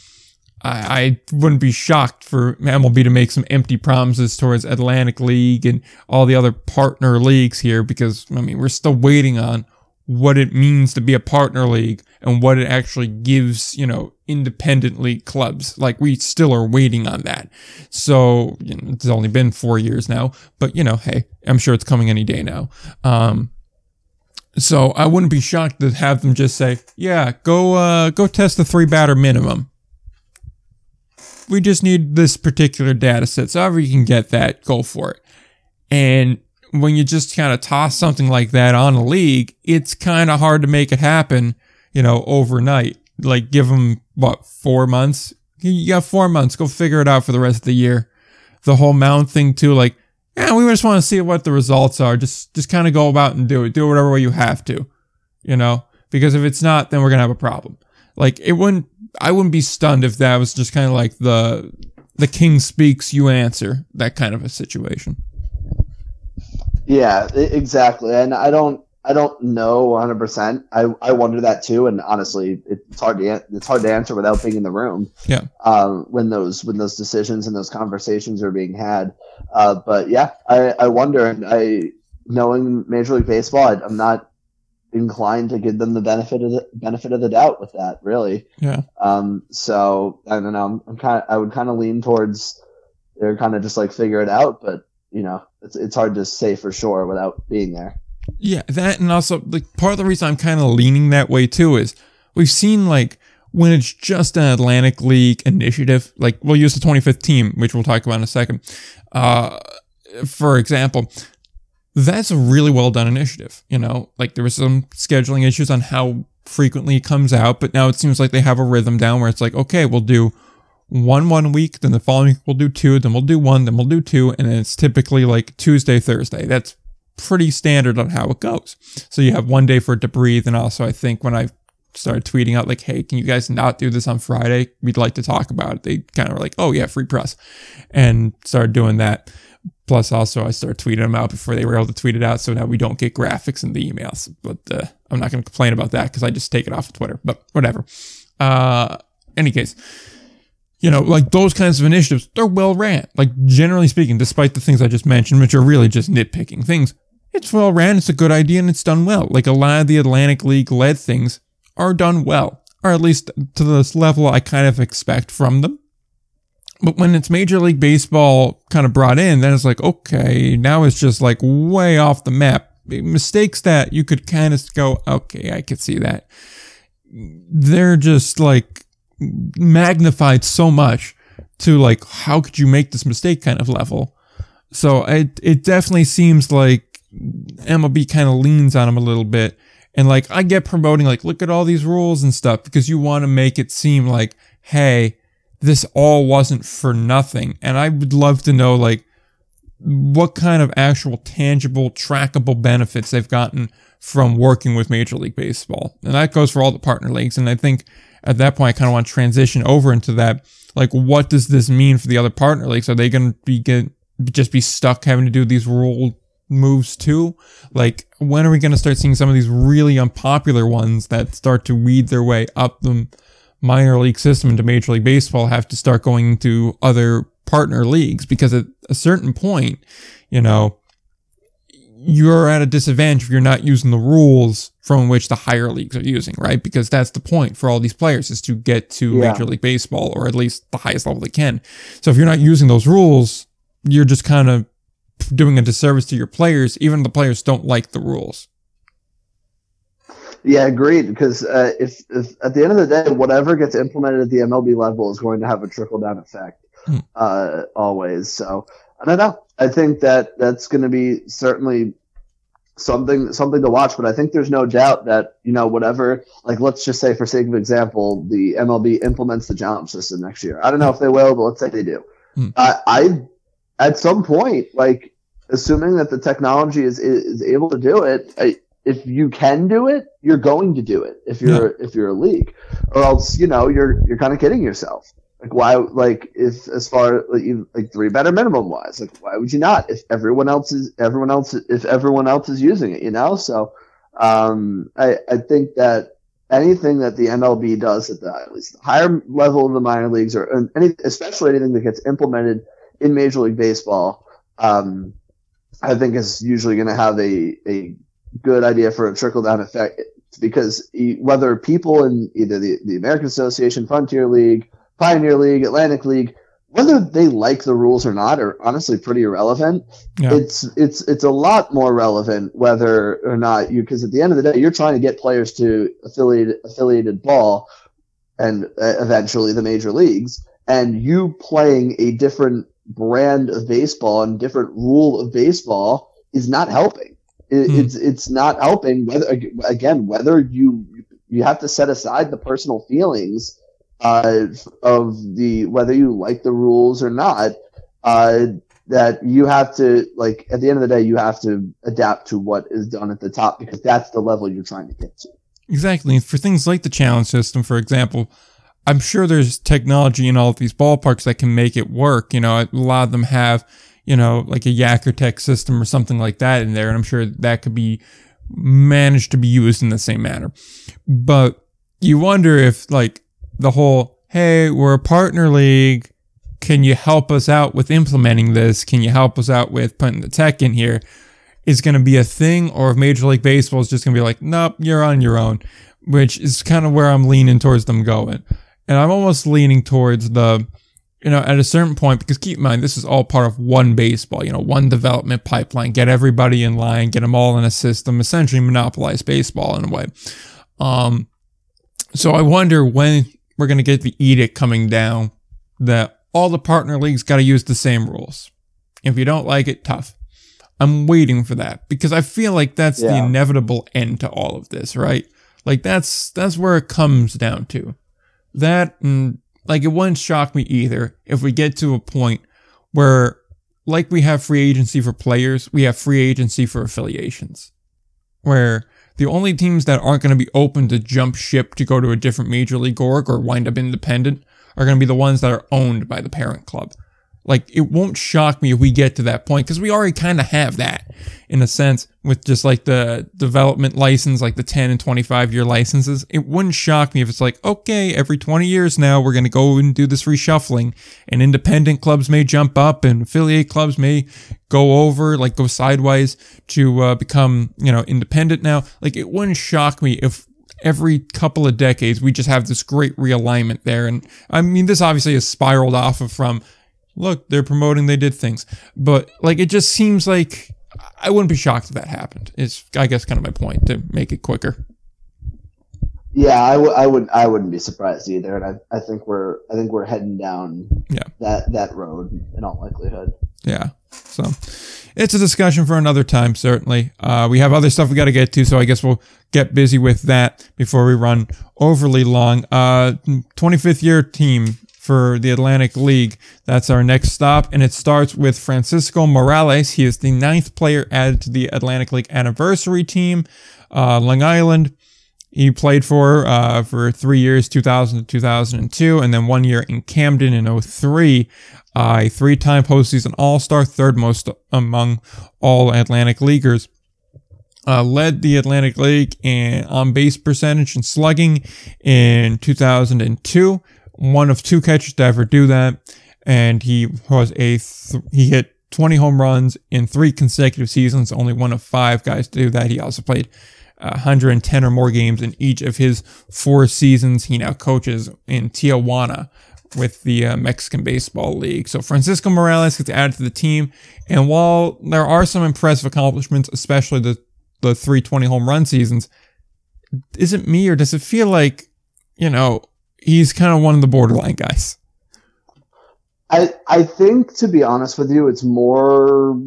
I, I wouldn't be shocked for MLB to make some empty promises towards Atlantic League and all the other partner leagues here, because I mean we're still waiting on what it means to be a partner league and what it actually gives, you know, independent league clubs. Like we still are waiting on that. So you know, it's only been four years now, but you know, hey, I'm sure it's coming any day now. Um, so I wouldn't be shocked to have them just say, yeah, go, uh, go test the three batter minimum. We just need this particular data set. So however you can get that, go for it. And when you just kind of toss something like that on a league, it's kind of hard to make it happen, you know, overnight. Like give them what four months? You got four months. Go figure it out for the rest of the year. The whole mound thing too. Like, yeah, we just want to see what the results are. Just, just kind of go about and do it. Do whatever way you have to, you know. Because if it's not, then we're gonna have a problem. Like it wouldn't. I wouldn't be stunned if that was just kind of like the the king speaks, you answer, that kind of a situation. Yeah, exactly. And I don't I don't know 100%. I I wonder that too and honestly, it's hard to it's hard to answer without being in the room. Yeah. Um when those when those decisions and those conversations are being had. Uh but yeah, I I wonder and I knowing Major League Baseball, I, I'm not inclined to give them the benefit of the benefit of the doubt with that. Really. Yeah. Um. So I don't know. I'm, I'm kind. Of, I would kind of lean towards they're kind of just like figure it out, but you know, it's it's hard to say for sure without being there. Yeah, that and also like part of the reason I'm kind of leaning that way too is we've seen like when it's just an Atlantic League initiative, like we'll use the 25th team, which we'll talk about in a second. Uh, for example, that's a really well done initiative. You know, like there was some scheduling issues on how frequently it comes out, but now it seems like they have a rhythm down where it's like, okay, we'll do one one week, then the following week we'll do two, then we'll do one, then we'll do two, and it's typically like Tuesday, Thursday. That's pretty standard on how it goes. So you have one day for it to breathe, and also I think when I started tweeting out like, "Hey, can you guys not do this on Friday? We'd like to talk about it." They kind of were like, "Oh yeah, free press," and started doing that. Plus, also I start tweeting them out before they were able to tweet it out, so now we don't get graphics in the emails. But uh, I'm not going to complain about that because I just take it off of Twitter. But whatever. Uh, any case you know, like those kinds of initiatives, they're well ran. Like generally speaking, despite the things I just mentioned, which are really just nitpicking things, it's well ran, it's a good idea, and it's done well. Like a lot of the Atlantic League led things are done well, or at least to this level I kind of expect from them. But when it's Major League Baseball kind of brought in, then it's like, okay, now it's just like way off the map. Mistakes that you could kind of go, okay, I could see that. They're just like magnified so much to like, how could you make this mistake kind of level. So it, it definitely seems like MLB kind of leans on them a little bit. And like, I get promoting, like, look at all these rules and stuff because you want to make it seem like, hey, this all wasn't for nothing. And I would love to know, like, what kind of actual tangible, trackable benefits they've gotten from working with Major League Baseball. And that goes for all the partner leagues. And I think at that point, I kind of want to transition over into that. Like, what does this mean for the other partner leagues? Are they going to be get, just be stuck having to do these rule moves too? Like, when are we going to start seeing some of these really unpopular ones that start to weed their way up the minor league system into Major League Baseball have to start going to other partner leagues? Because at a certain point, you know, you're at a disadvantage if you're not using the rules from which the higher leagues are using, right? Because that's the point for all these players is to get to yeah. Major League Baseball or at least the highest level they can. So if you're not using those rules, you're just kind of doing a disservice to your players, even the players don't like the rules. Yeah, agreed. Because uh, if, if at the end of the day, whatever gets implemented at the MLB level is going to have a trickle down effect, hmm. uh, always. So I don't know. I think that that's going to be certainly something something to watch. But I think there's no doubt that you know whatever, like let's just say for sake of example, the MLB implements the jump system next year. I don't know if they will, but let's say they do. Uh, I at some point, like assuming that the technology is is able to do it. I, if you can do it, you're going to do it. If you're yeah. if you're a league, or else you know you're you're kind of kidding yourself. Like why? Like if as far like, like three batter minimum wise, like why would you not? If everyone else is everyone else if everyone else is using it, you know. So um, I I think that anything that the MLB does at the at least the higher level of the minor leagues, or any especially anything that gets implemented in Major League Baseball, um, I think is usually going to have a a good idea for a trickle down effect because whether people in either the, the American Association, Frontier League, Pioneer League, Atlantic League, whether they like the rules or not are honestly pretty irrelevant. Yeah. It's it's it's a lot more relevant whether or not you because at the end of the day you're trying to get players to affiliated affiliated ball and uh, eventually the major leagues and you playing a different brand of baseball and different rule of baseball is not helping. It, hmm. It's it's not helping whether again whether you you have to set aside the personal feelings uh, of the whether you like the rules or not. Uh, that you have to like at the end of the day you have to adapt to what is done at the top because that's the level you're trying to get to. Exactly. For things like the challenge system, for example, I'm sure there's technology in all of these ballparks that can make it work. You know, a lot of them have, you know, like a Yakkertech system or something like that in there, and I'm sure that could be managed to be used in the same manner. But you wonder if like the whole, hey, we're a partner league. Can you help us out with implementing this? Can you help us out with putting the tech in here? is going to be a thing or if Major League Baseball is just going to be like, nope, you're on your own, which is kind of where I'm leaning towards them going. And I'm almost leaning towards the, you know, at a certain point, because keep in mind, this is all part of one baseball, you know, one development pipeline, get everybody in line, get them all in a system, essentially monopolize baseball in a way. Um, so I wonder when we're going to get the edict coming down that all the partner leagues got to use the same rules. If you don't like it, tough. I'm waiting for that because I feel like that's the inevitable end to all of this, right? Like that's that's where it comes down to. That and like it wouldn't shock me either if we get to a point where like we have free agency for players, we have free agency for affiliations. Where the only teams that aren't going to be open to jump ship to go to a different major league org or wind up independent are going to be the ones that are owned by the parent club. Like it won't shock me if we get to that point because we already kind of have that in a sense with just like the development license, like the 10 and 25 year licenses. It wouldn't shock me if it's like, okay, every 20 years now we're going to go and do this reshuffling and independent clubs may jump up and affiliate clubs may go over, like go sideways to uh, become, you know, independent now. Like it wouldn't shock me if every couple of decades we just have this great realignment there. And I mean, this obviously has spiraled off of from, look, they're promoting they did things. But like it just seems like I wouldn't be shocked if that happened. Is I guess kind of my point to make it quicker. Yeah, I, w- I would I wouldn't be surprised either, and I, I think we're I think we're heading down Yeah. that that road in all likelihood. Yeah. So it's a discussion for another time, certainly. Uh, we have other stuff we got to get to, so I guess we'll get busy with that before we run overly long. Uh, 25th year team for the Atlantic League. That's our next stop, and it starts with Francisco Morales. He is the ninth player added to the Atlantic League anniversary team. Uh, Long Island. He played for uh, for three years, 2000 to 2002, and then one year in Camden in 03. Uh, a three-time postseason All-Star, third most among all Atlantic Leaguers. Uh, led the Atlantic League in on-base percentage and slugging in 2002. One of two catchers to ever do that, and he was a th- he hit 20 home runs in three consecutive seasons. Only one of five guys to do that. He also played 110 or more games in each of his four seasons. He now coaches in Tijuana with the uh, Mexican Baseball League. So Francisco Morales gets added to the team. And while there are some impressive accomplishments, especially the, the 320 home run seasons, is it me or does it feel like, you know, he's kind of one of the borderline guys? I I think to be honest with you, it's more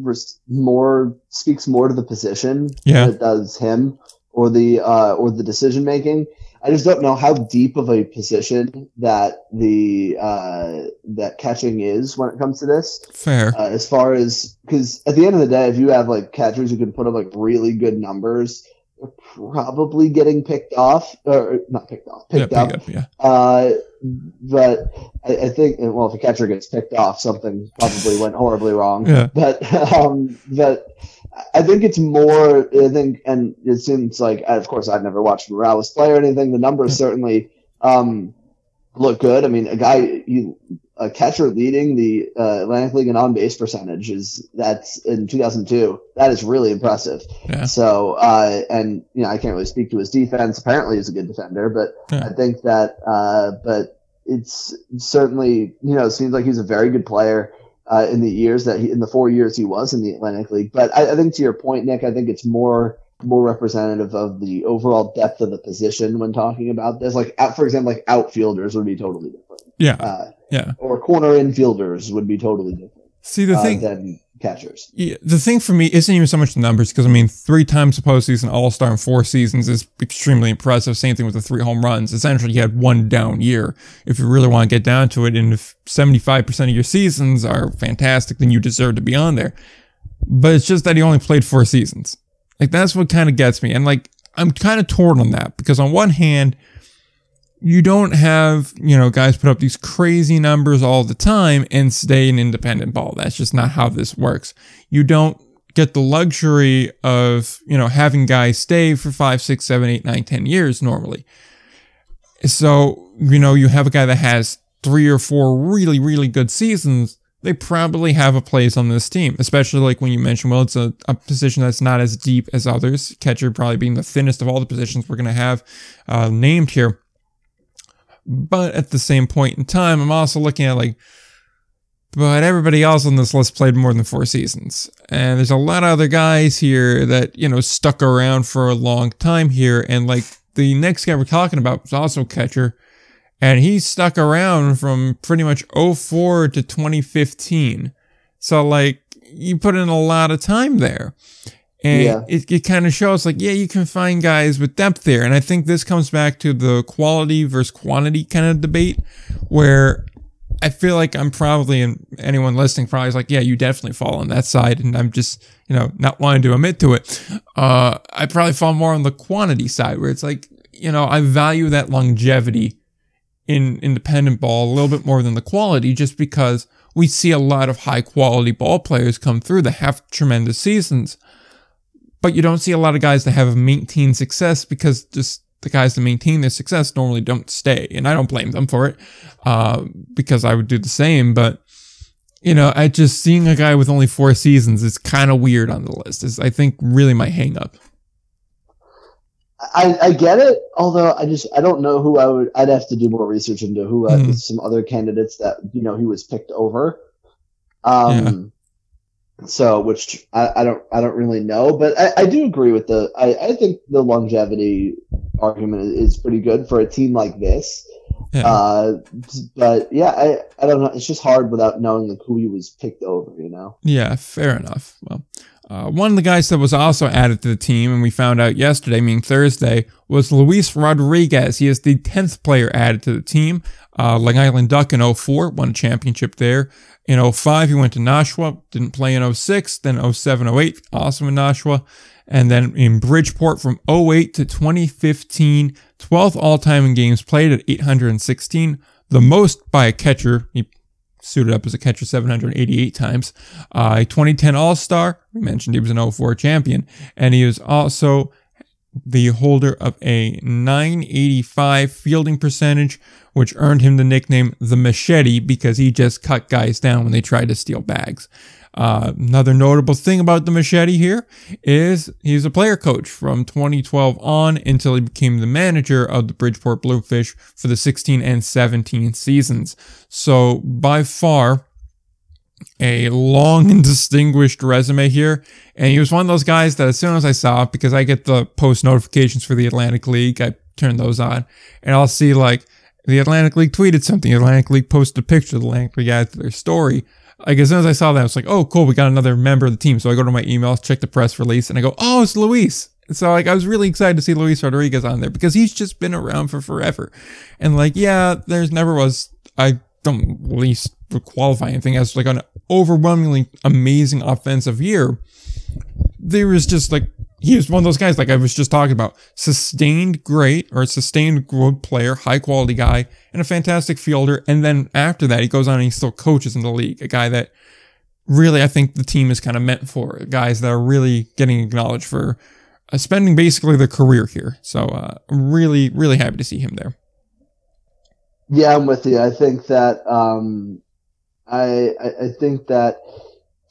more speaks more to the position Yeah. than it does him or the uh, or the decision making. I just don't know how deep of a position that the uh, that catching is when it comes to this. Fair. Uh, as far as because at the end of the day, if you have like catchers who can put up like really good numbers, probably getting picked off or not picked off, Yeah, picked up. up, yeah. Uh, but I, I think, well, if a catcher gets picked off, something probably went horribly wrong. Yeah. But, um, but I think it's more, I think, and it seems like, of course, I've never watched Morales play or anything. The numbers certainly, um, look good. I mean, a guy, you, a catcher leading the uh, Atlantic League in on base percentage is that's in 2002. That is really impressive. Yeah. So, uh, and you know, I can't really speak to his defense. Apparently, he's a good defender, but Yeah. I think that, uh, but it's certainly, you know, it seems like he's a very good player uh, in the years that he, in the four years he was in the Atlantic League. But I, I think to your point, Nick, I think it's more more representative of the overall depth of the position when talking about this. Like, out, for example, like outfielders would be totally different, Yeah. uh, Yeah. or corner infielders would be totally different See, the uh, thing. than catchers. Yeah, the thing for me isn't even so much the numbers because I mean, three times the postseason All Star in four seasons is extremely impressive. Same thing with the three home runs. Essentially, you had one down year. If you really want to get down to it, and if seventy five percent of your seasons are fantastic, then you deserve to be on there. But it's just that he only played four seasons. Like that's what kind of gets me, and like I'm kind of torn on that because on one hand, you don't have, you know, guys put up these crazy numbers all the time and stay an independent ball. That's just not how this works. You don't get the luxury of, you know, having guys stay for five, six, seven, eight, nine, ten years normally. So, you know, you have a guy that has three or four really, really good seasons, they probably have a place on this team, especially like when you mentioned, well, it's a, a position that's not as deep as others. Catcher probably being the thinnest of all the positions we're going to have uh, named here. But at the same point in time, I'm also looking at like, but everybody else on this list played more than four seasons. And there's a lot of other guys here that, you know, stuck around for a long time here. And like the next guy we're talking about was also catcher. And he stuck around from pretty much 04 to 2015. So like you put in a lot of time there. And yeah. it, it kind of shows like, yeah, you can find guys with depth there. And I think this comes back to the quality versus quantity kind of debate where I feel like I'm probably, and anyone listening probably is like, yeah, you definitely fall on that side. And I'm just, you know, not wanting to admit to it. Uh, I probably fall more on the quantity side where it's like, you know, I value that longevity in independent ball a little bit more than the quality just because we see a lot of high quality ball players come through that have tremendous seasons. But you don't see a lot of guys that have maintained success because just the guys that maintain their success normally don't stay. And I don't blame them for it, uh, because I would do the same. But, you know, I just seeing a guy with only four seasons is kind of weird on the list. Is I think really my hang up. I, I get it, although I just I don't know who I would. I'd have to do more research into who uh, mm. some other candidates that you know he was picked over. Um, yeah. So, which I, I, don't, I don't really know, but I, I do agree with the. I, I think the longevity argument is pretty good for a team like this. Yeah. Uh, but yeah, I, I don't know. It's just hard without knowing like who he was picked over. You know. Yeah, fair enough. Well, uh, one of the guys that was also added to the team, and we found out yesterday, meaning Thursday, was Luis Rodriguez. He is the 10th player added to the team. Uh, Long Island Duck in 04, won a championship there. In 05, he went to Nashua, didn't play in 06, then 07, 08, awesome in Nashua. And then in Bridgeport from 08 to 2015, 12th all time in games played at 816, the most by a catcher. He suited up as a catcher 788 times. Uh, a 2010 All Star, we mentioned he was an 04 champion, and he was also the holder of a 985 fielding percentage, which earned him the nickname the Machete because he just cut guys down when they tried to steal bags. Uh, another notable thing about the Machete here is he's a player coach from 2012 on until he became the manager of the Bridgeport Bluefish for the 16 and 17 seasons. So by far, a long and distinguished resume here. And he was one of those guys that as soon as I saw it, because I get the post notifications for the Atlantic League, I turn those on and I'll see like the Atlantic League tweeted something. The Atlantic League posted a picture. The Atlantic League added to their story. Like as soon as I saw that, I was like, oh, cool. We got another member of the team. So I go to my emails, check the press release and I go, oh, it's Luis. So like I was really excited to see Luis Rodriguez on there because he's just been around for forever. And like, yeah, there's never was I don't least qualify anything as like an overwhelmingly amazing offensive year. There was just like he was one of those guys like I was just talking about, sustained great or sustained good player, high quality guy, and a fantastic fielder. And then after that, he goes on and he still coaches in the league, a guy that really I think the team is kind of meant for, guys that are really getting acknowledged for uh, spending basically their career here. So uh, really, really happy to see him there. Yeah, I'm with you. I think that um, I, I, think that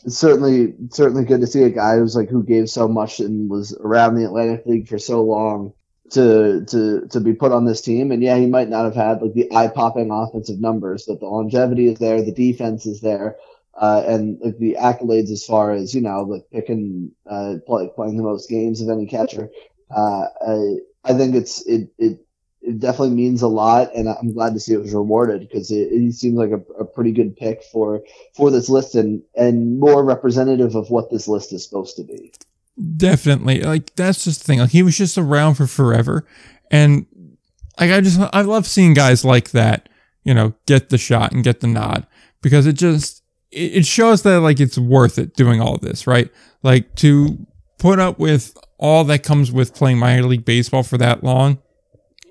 it's certainly certainly good to see a guy who's like who gave so much and was around the Atlantic League for so long to to to be put on this team. And yeah, he might not have had like the eye popping offensive numbers, but the longevity is there, the defense is there, uh, and like the accolades as far as you know, like picking uh, play, playing the most games of any catcher. Uh, I I think it's it it it definitely means a lot, and I'm glad to see it was rewarded because it, it seems like a, a, pretty good pick for for this list and and more representative of what this list is supposed to be. Definitely, like that's just the thing. Like he was just around for forever, and like I just I love seeing guys like that, you know, get the shot and get the nod because it just it shows that like it's worth it doing all this, right? Like to put up with all that comes with playing minor league baseball for that long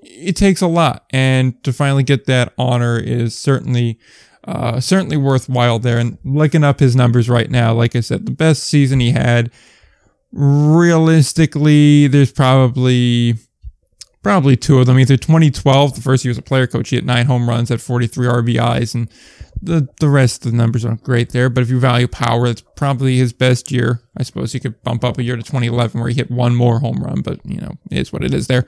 it takes a lot, and to finally get that honor is certainly uh, certainly worthwhile there. And looking up his numbers right now, like I said, the best season he had. Realistically, there's probably probably two of them. Either 2012, the first year as a player coach, he had nine home runs, had 43 RBIs, and the the rest of the numbers aren't great there. But if you value power, it's probably his best year. I suppose you could bump up a year to 2011 where he hit one more home run, but you know, it is what it is there.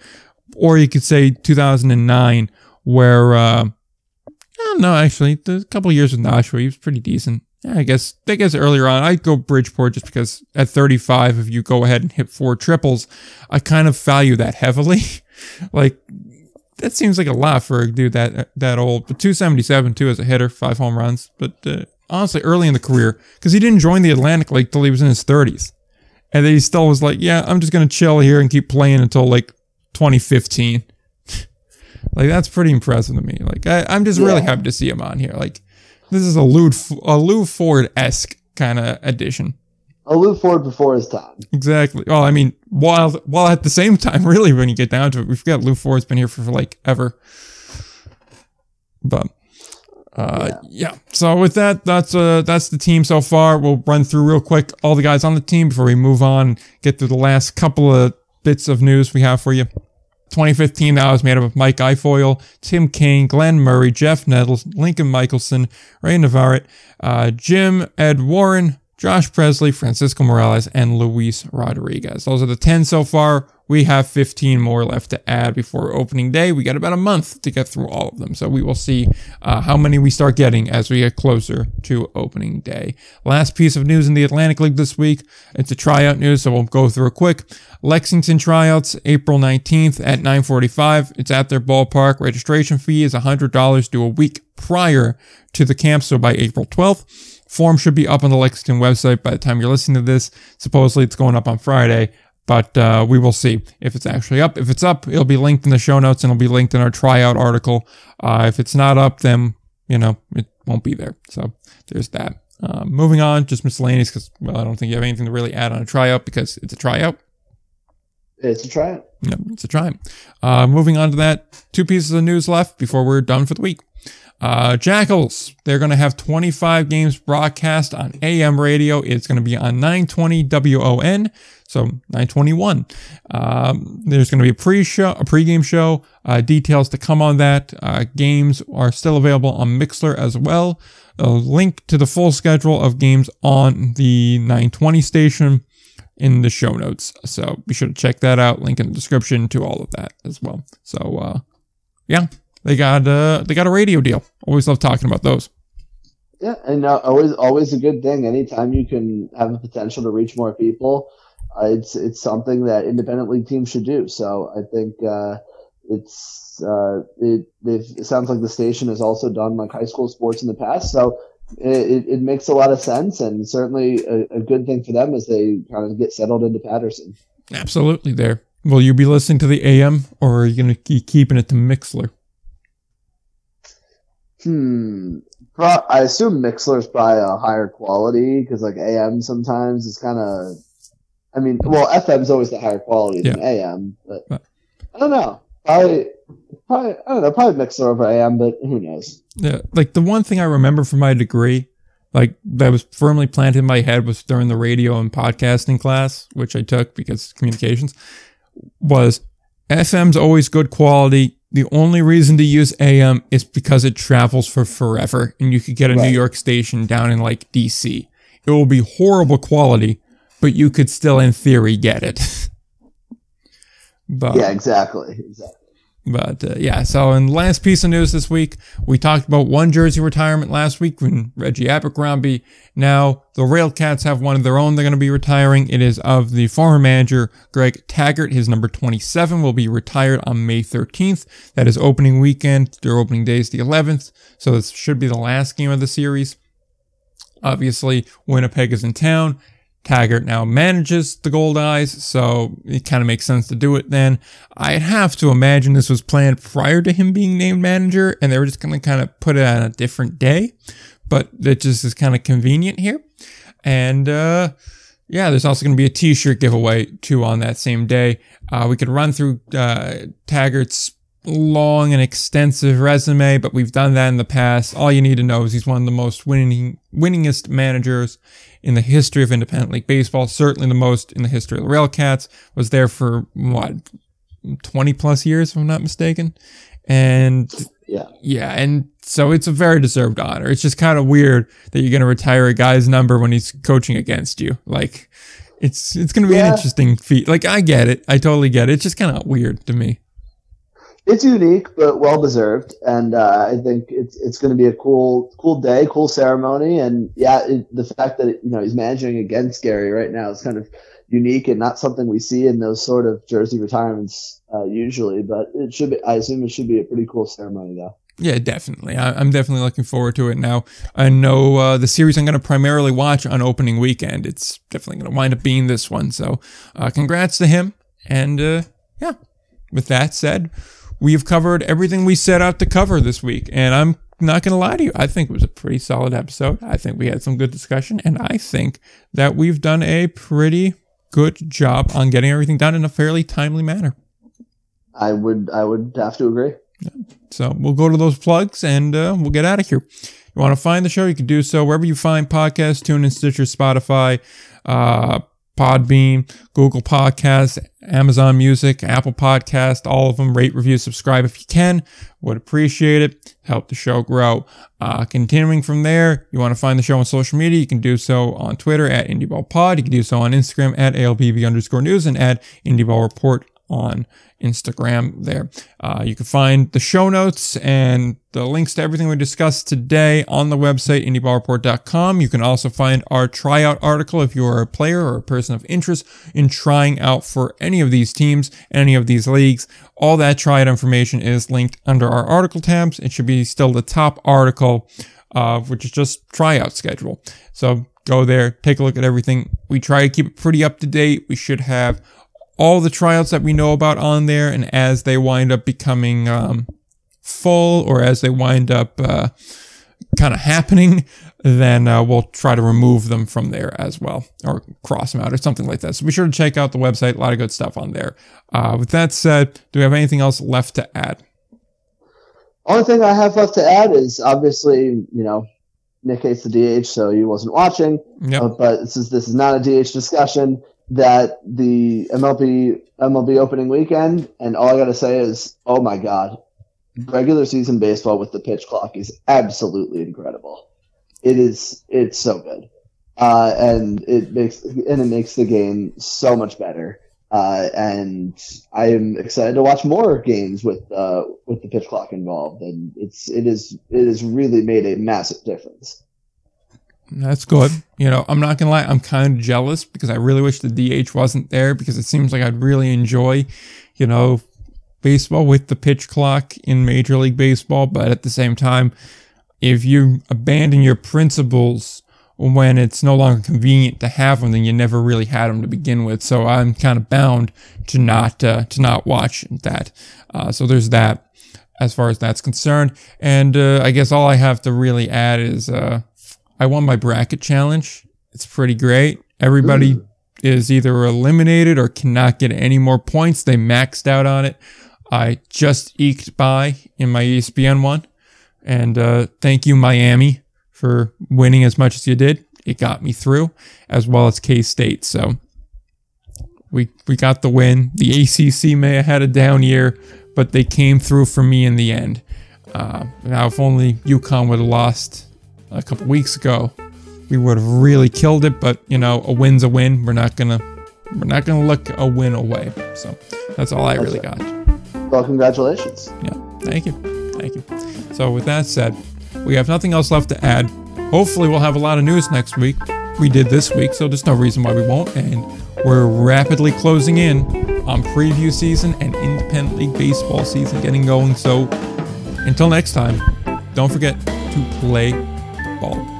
Or you could say 2009 where uh, no, actually, the couple years with Nashua, he was pretty decent. Yeah, I guess I guess earlier on I'd go Bridgeport just because at 35, if you go ahead and hit four triples, I kind of value that heavily. like that seems like a lot for a dude that that old. But 277 too as a hitter, five home runs. But uh, honestly, early in the career, because he didn't join the Atlantic League till he was in his 30s, and then he still was like, yeah, I'm just gonna chill here and keep playing until like 2015. like that's pretty impressive to me. Like I, am just yeah. really happy to see him on here. Like this is a Lou a Lou Ford esque kind of addition. A Lou Ford before his time. Exactly. Well, I mean, while while at the same time, really, when you get down to it, we forget Lou Ford's been here for, for like ever. But uh, yeah. yeah. So with that, that's uh that's the team so far. We'll run through real quick all the guys on the team before we move on. Get through the last couple of bits of news we have for you. 2015, that was made up of Mike Ifoyle, Tim Kaine, Glenn Murray, Jeff Nettles, Lincoln Michelson, Ray Navarrete, uh, Jim Ed Warden, Josh Pressley, Francisco Morales, and Luis Rodriguez. Those are the 10 so far. We have 15 more left to add before opening day. We got about a month to get through all of them. So we will see uh, how many we start getting as we get closer to opening day. Last piece of news in the Atlantic League this week. It's a tryout news, so we'll go through it quick. Lexington tryouts, April 19th at 945. It's at their ballpark. Registration fee is $100 due a week prior to the camp, so by April 12th. Form should be up on the Lexington website by the time you're listening to this. Supposedly it's going up on Friday but uh, we will see if it's actually up. If it's up, it'll be linked in the show notes and it'll be linked in our tryout article. Uh, if it's not up, then you know it won't be there. So there's that. Uh, moving on, just miscellaneous because well, I don't think you have anything to really add on a tryout because it's a tryout. It's a tryout. Yep, it's a tryout. Uh, moving on to that, two pieces of news left before we're done for the week. Uh, Jackals, they're going to have 25 games broadcast on AM radio. It's going to be on 920 WON. So 921. Um, there's going to be a pre-show, a pre-game show. Uh, details to come on that. Uh, games are still available on Mixlr as well. A link to the full schedule of games on the 920 station in the show notes. So be sure to check that out. Link in the description to all of that as well. So uh, yeah, they got uh, they got a radio deal. Always love talking about those. Yeah, and uh, always always a good thing. Anytime you can have the potential to reach more people uh, it's it's something that independent league teams should do. So I think uh, it's uh, it, it sounds like the station has also done like high school sports in the past. So it, it makes a lot of sense and certainly a, a good thing for them as they kind of get settled into Paterson. Absolutely, there. Will you be listening to the AM or are you going to keep keeping it to Mixlr? Hmm. I assume Mixlr is probably a higher quality because like AM sometimes is kind of I mean, well, FM is always the higher quality than AM, but I don't know. Probably, probably, I don't know. Probably Mixlr over AM, but who knows? Yeah, like the one thing I remember from my degree, like that was firmly planted in my head, was during the radio and podcasting class, which I took because communications was FM's always good quality. The only reason to use AM is because it travels for forever, and you could get a right. New York station down in like DC. It will be horrible quality, but you could still, in theory, get it. but yeah, exactly, exactly. But uh, yeah, so in last piece of news this week, we talked about one jersey retirement last week when Reggie Abercrombie. Now the Railcats have one of their own they're going to be retiring. It is of the former manager Greg Tagert. His number 27 will be retired on May 13th. That is opening weekend. Their opening day is the 11th, so this should be the last game of the series. Obviously, Winnipeg is in town. Tagert now manages the Goldeyes, so it kind of makes sense to do it then. I'd have to imagine this was planned prior to him being named manager, and they were just going to kind of put it on a different day, but it just is kind of convenient here. And, uh, yeah, there's also going to be a t-shirt giveaway too on that same day. Uh, we could run through, uh, Tagert's long and extensive resume, but we've done that in the past. All you need to know is he's one of the most winning, winningest managers in the history of independent league baseball, certainly the most in the history of the Railcats, was there for what, 20 plus years, if I'm not mistaken. And Yeah. Yeah, and so it's a very deserved honor. It's just kind of weird that you're going to retire a guy's number when he's coaching against you. Like, it's it's going to be an interesting feat. Like, I get it. I totally get it. It's just kind of weird to me. It's unique, but well deserved, and uh, I think it's it's going to be a cool cool day, cool ceremony, and yeah, it, the fact that you know he's managing against Gary right now is kind of unique and not something we see in those sort of jersey retirements uh, usually. But it should be, I assume, it should be a pretty cool ceremony though. Yeah, definitely. I, I'm definitely looking forward to it now. I know uh, the series I'm going to primarily watch on opening weekend. It's definitely going to wind up being this one. So, uh, congrats to him. And uh, yeah, with that said, we've covered everything we set out to cover this week. And I'm not going to lie to you. I think it was a pretty solid episode. I think we had some good discussion. And I think that we've done a pretty good job on getting everything done in a fairly timely manner. I would I would have to agree. So we'll go to those plugs and uh, we'll get out of here. You want to find the show? You can do so wherever you find podcasts, TuneIn, Stitcher, Spotify, uh, Podbean, Google Podcasts, Amazon Music, Apple Podcast, all of them. Rate, review, subscribe if you can. Would appreciate it. Help the show grow. Uh, continuing from there, you want to find the show on social media, you can do so on Twitter at IndyBallPod. You can do so on Instagram at ALBV underscore news and at Indy Ball Report on Instagram there. Uh, you can find the show notes and the links to everything we discussed today on the website, indyballreport.com. You can also find our tryout article if you are a player or a person of interest in trying out for any of these teams, any of these leagues. All that tryout information is linked under our article tabs. It should be still the top article, uh, which is just tryout schedule. So go there, take a look at everything. We try to keep it pretty up to date. We should have all the tryouts that we know about on there, and as they wind up becoming um, full or as they wind up uh, kind of happening, then uh, we'll try to remove them from there as well, or cross them out, or something like that. So be sure to check out the website; a lot of good stuff on there. Uh, with that said, do we have anything else left to add? Only thing I have left to add is obviously you know Nick hates the DH, so he wasn't watching. Yep. Uh, but this is this is not a DH discussion. That the MLB MLB opening weekend, and all I got to say is, oh my god, regular season baseball with the pitch clock is absolutely incredible. It is it's so good, uh, and it makes and it makes the game so much better. Uh, and I am excited to watch more games with uh, with the pitch clock involved, and it's it is it has really made a massive difference. That's good. You know, I'm not gonna lie, I'm kind of jealous because I really wish the DH wasn't there because it seems like I'd really enjoy, you know, baseball with the pitch clock in Major League Baseball. But at the same time, if you abandon your principles when it's no longer convenient to have them, then you never really had them to begin with. So I'm kind of bound to not uh, to not watch that. Uh, so there's that as far as that's concerned. And uh, I guess all I have to really add is. Uh, I won my bracket challenge. It's pretty great. Everybody Ooh. is either eliminated or cannot get any more points. They maxed out on it. I just eked by in my ESPN one. And uh, thank you, Miami, for winning as much as you did. It got me through, as well as K State. So we we got the win. The ACC may have had a down year, but they came through for me in the end. Uh, now, if only UConn would have lost a couple weeks ago, we would have really killed it. But you know, a win's a win. We're not gonna we're not gonna look a win away. So that's all I really got. Well, congratulations. Yeah, thank you, thank you. So with that said, we have nothing else left to add. Hopefully, we'll have a lot of news next week. We did this week, so there's no reason why we won't. And we're rapidly closing in on preview season and independent league baseball season getting going. So until next time, don't forget to play ball.